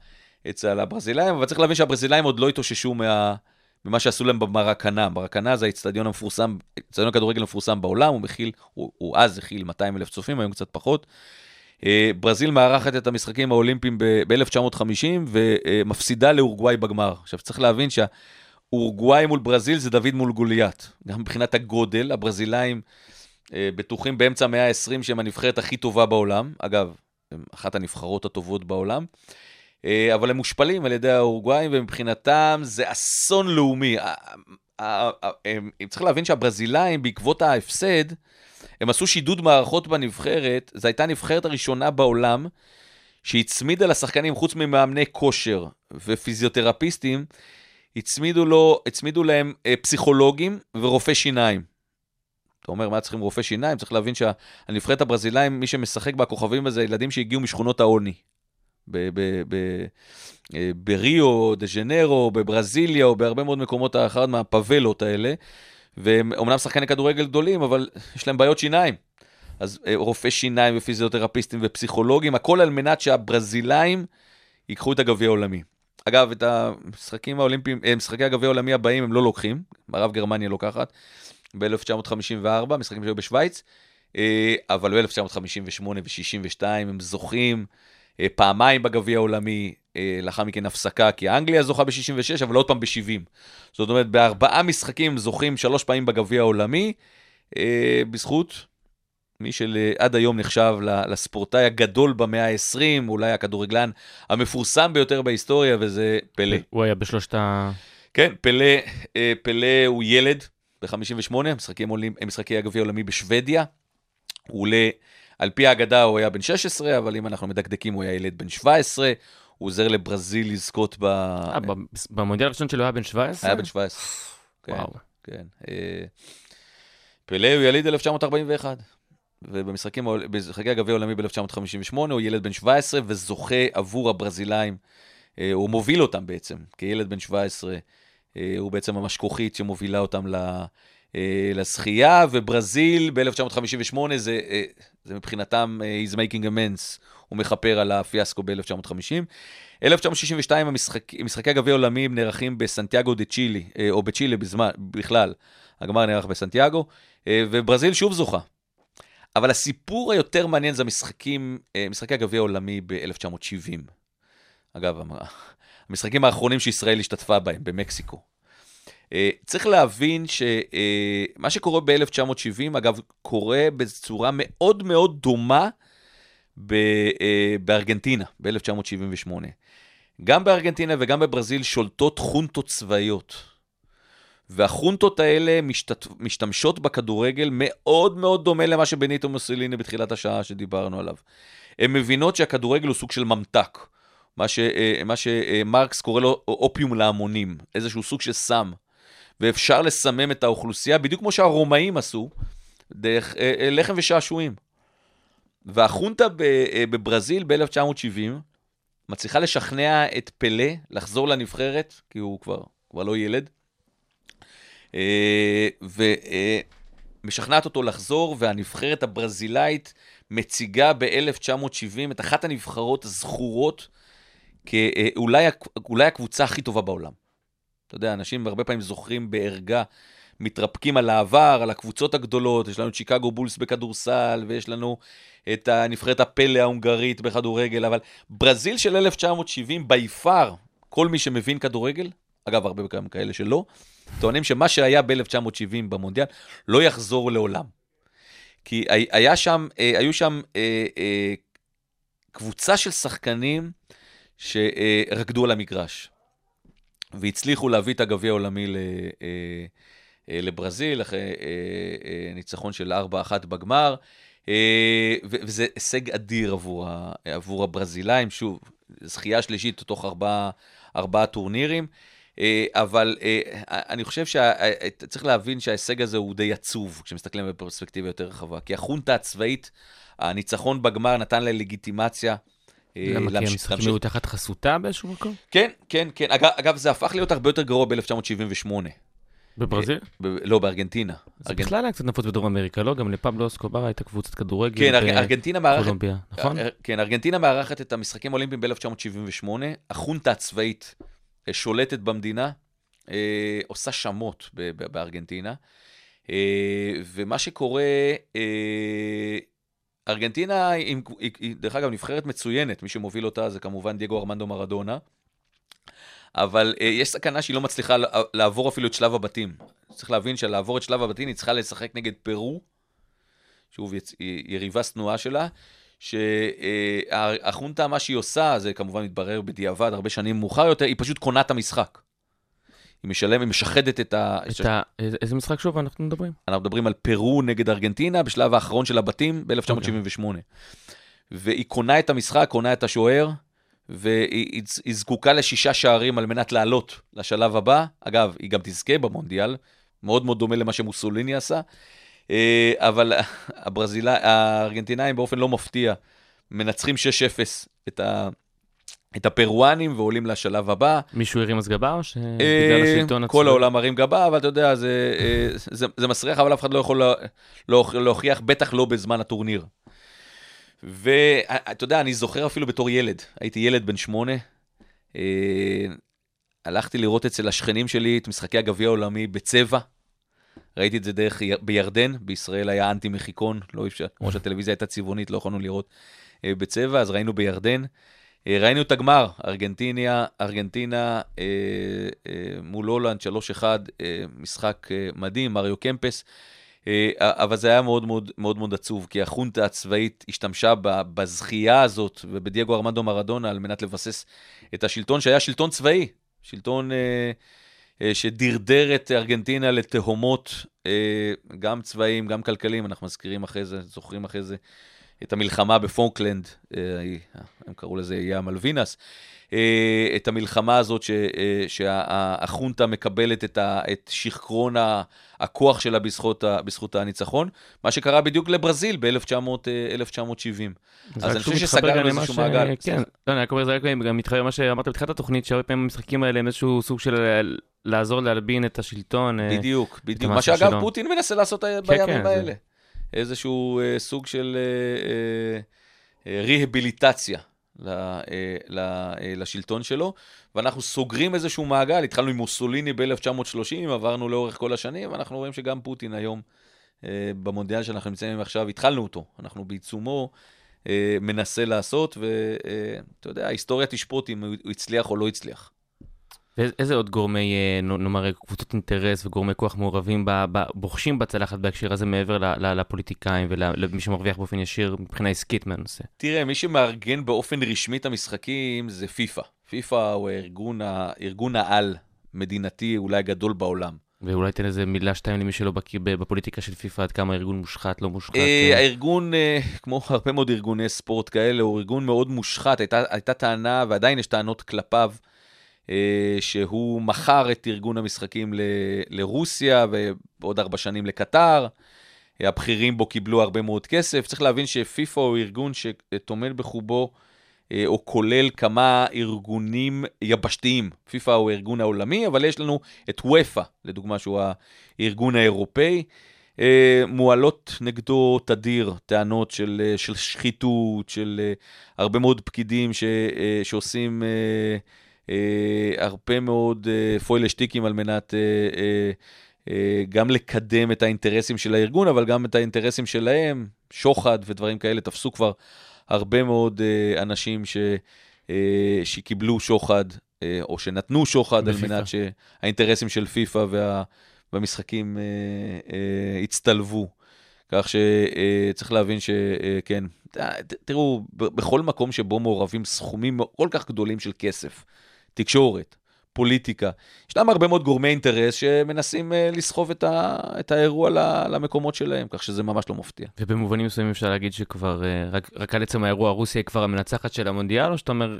אצל הברזילאים, אבל צריך להבין שהברזילאים עוד לא התאוששו מה... ממה שעשו להם במרקנה. מרקנה זה האיצטדיון המפורסם, איצטדיון הכדורגל המפורסם בעולם, הוא מכיל, הוא, הוא אז הכיל 200 אלף צופים, היום קצת פחות. אה, ברזיל מארחת את המשחקים האולימפיים ב-1950 ומפסידה לאורוגוואי בגמר. עכשיו צריך להבין שהאורוגוואי מול ברזיל זה דוד מול גוליית. גם מבחינת הגודל, הברזילאים אה, בטוחים באמצע המאה ה-20 שהם הנבחרת הכי טובה בעולם. אגב, הם אחת הנבחרות הטובות בעולם. אה, אבל הם מושפלים על ידי האורוגוואים, ומבחינתם זה אסון לאומי. צריך להבין שהברזילאים, בעקבות ההפסד, הם עשו שידוד מערכות בנבחרת, זו הייתה הנבחרת הראשונה בעולם שהצמידה לשחקנים, חוץ ממאמני כושר ופיזיותרפיסטים, הצמידו, לו, הצמידו להם אה, פסיכולוגים ורופאי שיניים. אתה אומר, מה צריכים רופאי שיניים? צריך להבין שהנבחרת הברזילאים, מי שמשחק בכוכבים הזה, ילדים שהגיעו משכונות העוני. אה, בריו דה ז'נרו, בברזיליה או בהרבה מאוד מקומות אחת מהפאבלות האלה, והם אומנם שחקני כדורגל גדולים, אבל יש להם בעיות שיניים. אז אה, רופאי שיניים ופיזיותרפיסטים ופסיכולוגים, הכל על מנת שהברזילאים ייקחו את הגביע העולמי. אגב, את המשחקים האולימפיים, אה, משחקי הגביע העולמי הבאים הם לא לוקחים, מערב גרמניה לוקחת, ב-1954, משחקים שהיו בשוויץ, אבל ב-1958 ו-62 הם זוכים. אה, פעמיים בגביע העולמי, אה, לאחר מכן הפסקה, כי אנגליה זוכה ב-66, אבל עוד פעם ב-70. זאת אומרת, בארבעה משחקים זוכים שלוש פעמים בגביע העולמי, אה, בזכות מי שעד היום נחשב לספורטאי הגדול במאה ה-20, אולי הכדורגלן המפורסם ביותר בהיסטוריה, וזה פלא. הוא היה בשלושת ה... כן, פלא, פלא הוא ילד ב-58, משחקים משחקי הגביע העולמי בשוודיה. הוא עולה על פי האגדה הוא היה בן 16, אבל אם אנחנו מדקדקים הוא היה ילד בן 17. הוא עוזר לברזיל לזכות ב... אה, במונדיאל הראשון שלו היה בן 17? היה בן 17. כן, וואו. כן. אה, פלא הוא יליד 1941. ובמשחקי הגביע העולמי ב-1958 הוא ילד בן 17 וזוכה עבור הברזילאים. אה, הוא מוביל אותם בעצם, כילד בן 17. הוא בעצם המשכוכית שמובילה אותם ל... לשחייה, וברזיל ב-1958 זה, אה, זה מבחינתם אה, he's making amends, הוא מכפר על הפיאסקו ב-1950. 1962 המשחק, משחקי הגביע העולמיים נערכים בסנטיאגו דה צ'ילי, או בצ'ילה בזמן, בכלל, הגמר נערך בסנטיאגו, וברזיל שוב זוכה. אבל הסיפור היותר מעניין זה המשחקים, משחקי הגביע העולמי ב-1970. אגב, המשחקים האחרונים שישראל השתתפה בהם, במקסיקו. אה, צריך להבין שמה שקורה ב-1970, אגב, קורה בצורה מאוד מאוד דומה אה, בארגנטינה, ב-1978. גם בארגנטינה וגם בברזיל שולטות חונטות צבאיות. והחונטות האלה משתת... משתמשות בכדורגל מאוד מאוד דומה למה שבניטו מוסליני בתחילת השעה שדיברנו עליו. הן מבינות שהכדורגל הוא סוג של ממתק, מה, ש... אה, מה שמרקס קורא לו אופיום להמונים, איזשהו סוג של סם. ואפשר לסמם את האוכלוסייה, בדיוק כמו שהרומאים עשו, דרך אה, אה, לחם ושעשועים. והחונטה ב- אה, בברזיל ב-1970 מצליחה לשכנע את פלא לחזור לנבחרת, כי הוא כבר, כבר לא ילד, אה, ומשכנעת אותו לחזור, והנבחרת הברזילאית מציגה ב-1970 את אחת הנבחרות הזכורות כאולי אולי הקבוצה הכי טובה בעולם. אתה יודע, אנשים הרבה פעמים זוכרים בערגה, מתרפקים על העבר, על הקבוצות הגדולות, יש לנו את שיקגו בולס בכדורסל, ויש לנו את הנבחרת הפלא ההונגרית בכדורגל, אבל ברזיל של 1970, בי פאר, כל מי שמבין כדורגל, אגב, הרבה פעמים כאלה שלא, טוענים שמה שהיה ב-1970 במונדיאל לא יחזור לעולם. כי היה שם, אה, היו שם אה, אה, קבוצה של שחקנים שרקדו על המגרש, והצליחו להביא את הגביע העולמי ל... לברזיל, אחרי ניצחון של 4-1 בגמר, וזה הישג אדיר עבור, עבור הברזילאים, שוב, זכייה שלישית תוך ארבעה, ארבעה טורנירים. אבל אני חושב שצריך להבין שההישג הזה הוא די עצוב, כשמסתכלים בפרספקטיבה יותר רחבה. כי החונטה הצבאית, הניצחון בגמר נתן לה לגיטימציה. למה? כי המשחקים היו תחת חסותה באיזשהו מקום? כן, כן, כן. אגב, אגב, זה הפך להיות הרבה יותר גרוע ב-1978. בברזיל? ב- לא, בארגנטינה. זה ארגנ- בכלל היה קצת נפוץ בדרום אמריקה, לא? גם לפבלו אסקובר הייתה קבוצת כדורגל. כן, ארג- ארגנטינה מארחת... בקולומביה, נכון? אה, כן, ארגנטינה מארחת את המשחקים האולימפיים ב-1978, החונטה הצבאית אה, שולטת במדינה, אה, עושה שמות ב- ב- בארגנטינה, אה, ומה שקורה, אה, ארגנטינה, היא, דרך אגב, נבחרת מצוינת, מי שמוביל אותה זה כמובן דייגו ארמנדו מרדונה, אבל אה, יש סכנה שהיא לא מצליחה לע- לעבור אפילו את שלב הבתים. צריך להבין שלעבור את שלב הבתים היא צריכה לשחק נגד פרו, שוב, יצ- יריבה שנואה שלה, שהחונטה, מה שהיא עושה, זה כמובן מתברר בדיעבד, הרבה שנים מאוחר יותר, היא פשוט קונה את המשחק. היא משלמת, היא משחדת את ה... את ה- איזה- משחק שוב אנחנו מדברים? אנחנו מדברים על פרו נגד ארגנטינה בשלב האחרון של הבתים ב-1978. והיא קונה את המשחק, קונה את השוער, והיא היא- היא זקוקה לשישה שערים על מנת לעלות לשלב הבא. אגב, היא גם תזכה במונדיאל, מאוד מאוד דומה למה שמוסוליני עשה. אה, אבל הברזילה, הארגנטינאים באופן לא מפתיע מנצחים 6-0 את, ה, את הפרואנים ועולים לשלב הבא. מישהו הרים אז גבה או שבגלל אה, השלטון הצבאי? כל העולם מרים גבה, אבל אתה יודע, זה, אה, זה, זה מסריח, אבל אף אחד לא יכול לא- להוכיח, בטח לא בזמן הטורניר. ואתה יודע, אני זוכר אפילו בתור ילד, הייתי ילד בן שמונה, אה, הלכתי לראות אצל השכנים שלי את משחקי הגביע העולמי בצבע. ראיתי את זה דרך, בירדן, בישראל היה אנטי מחיקון, לא אפשר, כמו שהטלוויזיה הייתה צבעונית, לא יכולנו לראות בצבע, אז ראינו בירדן. אה, ראינו את הגמר, ארגנטיניה, ארגנטינה אה, אה, מול הולנד, 3-1, אה, משחק אה, מדהים, מריו קמפס, אה, אבל זה היה מאוד מאוד מאוד מאוד עצוב, כי החונטה הצבאית השתמשה בזכייה הזאת ובדייגו ארמנדו מרדונה על מנת לבסס את השלטון שהיה שלטון צבאי, שלטון אה, אה, שדרדר את ארגנטינה לתהומות, אה, גם צבאיים, גם כלכליים, אנחנו מזכירים אחרי זה, זוכרים אחרי זה. את המלחמה בפונקלנד, אה, הם קראו לזה איי המלווינס, אה, את המלחמה הזאת ש- אה, שהחונטה מקבלת את, ה, את שכרון הכוח שלה בזכות, בזכות הניצחון, מה שקרה בדיוק לברזיל ב-1970. זה אז אני חושב שסגרנו איזשהו ש- מעגל. כן, לא, אני רק אומר, זה רק גם מתחבר למה שאמרת בתחילת התוכנית, שהרבה פעמים המשחקים האלה הם איזשהו סוג של לעזור להלבין את השלטון. בדיוק, בדיוק. מה שאגב. פוטין מנסה לעשות כן, בימים זה- האלה. איזשהו אה, סוג של אה, אה, אה, ריהביליטציה ל- אה, ל- אה, לשלטון שלו, ואנחנו סוגרים איזשהו מעגל, התחלנו עם מוסוליני ב-1930, עברנו לאורך כל השנים, ואנחנו רואים שגם פוטין היום, אה, במונדיאל שאנחנו נמצאים עכשיו, התחלנו אותו, אנחנו בעיצומו. אה, מנסה לעשות, ואתה יודע, ההיסטוריה תשפוט אם הוא הצליח או לא הצליח. ואיזה עוד גורמי, אה, נאמר, קבוצות אינטרס וגורמי כוח מעורבים, ב- ב- בוחשים בצלחת בהקשר הזה מעבר ל- ל- לפוליטיקאים ולמי שמרוויח באופן ישיר מבחינה עסקית מהנושא? תראה, מי שמארגן באופן רשמי את המשחקים זה פיפא. פיפא הוא הארגון, ה- ארגון העל מדינתי אולי הגדול בעולם. ואולי תן איזה מילה שתיים למי שלא בקיא בפוליטיקה של פיפ"א, עד כמה הארגון מושחת, לא מושחת. אה, אה, הארגון, אה, כמו הרבה מאוד ארגוני ספורט כאלה, הוא ארגון מאוד מושחת. הייתה, הייתה טענה, ועדיין יש טענות כלפיו, שהוא מכר את ארגון המשחקים ל, לרוסיה, ובעוד ארבע שנים לקטר. אה, הבכירים בו קיבלו הרבה מאוד כסף. צריך להבין שפיפ"א הוא ארגון שטומן בחובו, אה, או כולל כמה ארגונים יבשתיים. פיפ"א הוא הארגון העולמי, אבל יש לנו את וופא, לדוגמה, שהוא הארגון האירופאי. אה, מועלות נגדו תדיר טענות של, אה, של שחיתות, של אה, הרבה מאוד פקידים ש, אה, שעושים אה, אה, הרבה מאוד אה, פוילה שטיקים על מנת אה, אה, אה, גם לקדם את האינטרסים של הארגון, אבל גם את האינטרסים שלהם, שוחד ודברים כאלה, תפסו כבר הרבה מאוד אה, אנשים ש, אה, שקיבלו שוחד, אה, או שנתנו שוחד, על בפיפ"א. מנת שהאינטרסים של פיפ"א וה... במשחקים אה, אה, הצטלבו. כך שצריך להבין שכן, תראו, בכל מקום שבו מעורבים סכומים כל כך גדולים של כסף, תקשורת, פוליטיקה, ישנם הרבה מאוד גורמי אינטרס שמנסים אה, לסחוב את, ה, את האירוע למקומות שלהם, כך שזה ממש לא מפתיע. ובמובנים מסוימים אפשר להגיד שכבר, אה, רק, רק על עצם האירוע, רוסיה היא כבר המנצחת של המונדיאל, או שאתה אומר,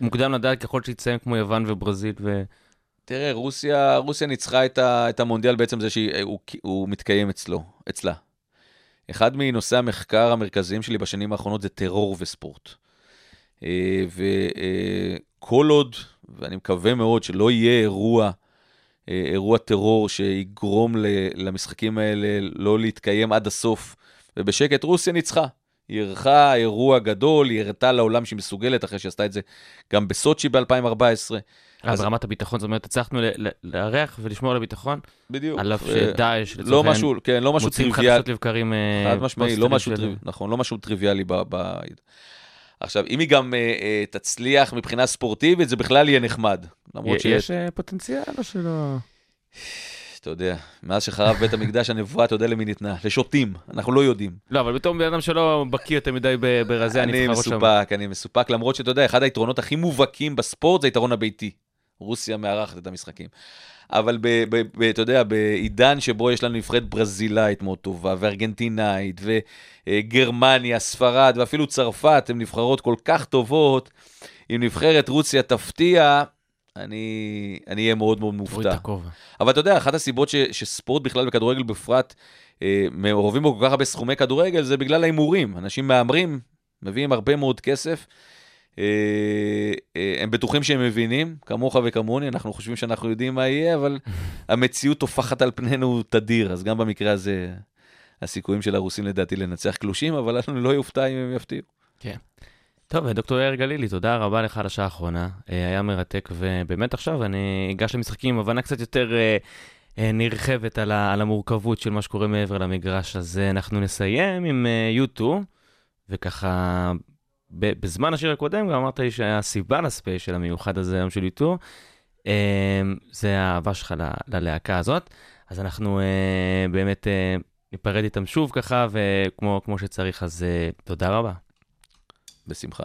מוקדם לדעת ככל שיציין כמו יוון וברזיל ו... תראה, רוסיה, רוסיה ניצחה את, ה, את המונדיאל בעצם זה שהוא מתקיים אצלו, אצלה. אחד מנושאי המחקר המרכזיים שלי בשנים האחרונות זה טרור וספורט. אה, וכל עוד, ואני מקווה מאוד שלא יהיה אירוע, אה, אירוע טרור שיגרום למשחקים האלה לא להתקיים עד הסוף, ובשקט רוסיה ניצחה. היא אירחה אירוע גדול, היא הראתה לעולם שהיא מסוגלת, אחרי שעשתה את זה גם בסוצ'י ב-2014. אז אז- ברמת הביטחון, זאת אומרת, הצלחנו לארח ולשמור על הביטחון, בדיוק. על אף ו- שדאעש, לא לצורך העניין, כן, לא משהו מוצאים טריוויאלי. חדשות לבקרים אה, חד משמעי, לא משהו, של- טריו... נכון, לא משהו טריוויאלי. עכשיו, אם היא גם אה, אה, תצליח מבחינה ספורטיבית, זה בכלל יהיה נחמד. למרות ש... יש אה, פוטנציאל או שלא? אתה יודע, מאז שחרב בית המקדש הנבואה, אתה יודע למי ניתנה? לשוטים, אנחנו לא יודעים. לא, אבל בתור בן אדם שלא בקיא יותר מדי ברזי אני הנבחרות שם. מסופק, אני מסופק, למרות שאתה יודע, אחד היתרונות הכי מובהקים בספורט זה היתרון הביתי. רוסיה מארחת את המשחקים. אבל ב, ב, ב, אתה יודע, בעידן שבו יש לנו נבחרת ברזילאית מאוד טובה, וארגנטינאית, וגרמניה, ספרד, ואפילו צרפת, הן נבחרות כל כך טובות, אם נבחרת רוסיה תפתיע, אני אני אהיה מאוד מאוד מופתע. אבל אתה יודע, אחת הסיבות ש, שספורט בכלל וכדורגל בפרט, אה, מעורבים בו כל כך הרבה סכומי כדורגל, זה בגלל ההימורים. אנשים מהמרים, מביאים הרבה מאוד כסף. אה, אה, הם בטוחים שהם מבינים, כמוך וכמוני, אנחנו חושבים שאנחנו יודעים מה יהיה, אבל המציאות טופחת על פנינו תדיר, אז גם במקרה הזה, הסיכויים של הרוסים לדעתי לנצח קלושים, אבל אני לא יופתע אם הם יפתיעו. טוב, דוקטור יאיר גלילי, תודה רבה לך על השעה האחרונה. אה, היה מרתק, ובאמת עכשיו אני אגש למשחקים עם הבנה קצת יותר נרחבת על, ה, על המורכבות של מה שקורה מעבר למגרש. אז אה, אנחנו נסיים עם אה, U2, וככה, בזמן השיר הקודם גם אמרת לי שהסיבה לספיישל המיוחד הזה היום של U2, אה, זה האהבה שלך ללהקה הזאת. אז אנחנו אה, באמת אה, ניפרד איתם שוב ככה, וכמו כמו שצריך, אז אה, תודה רבה. בשמחה.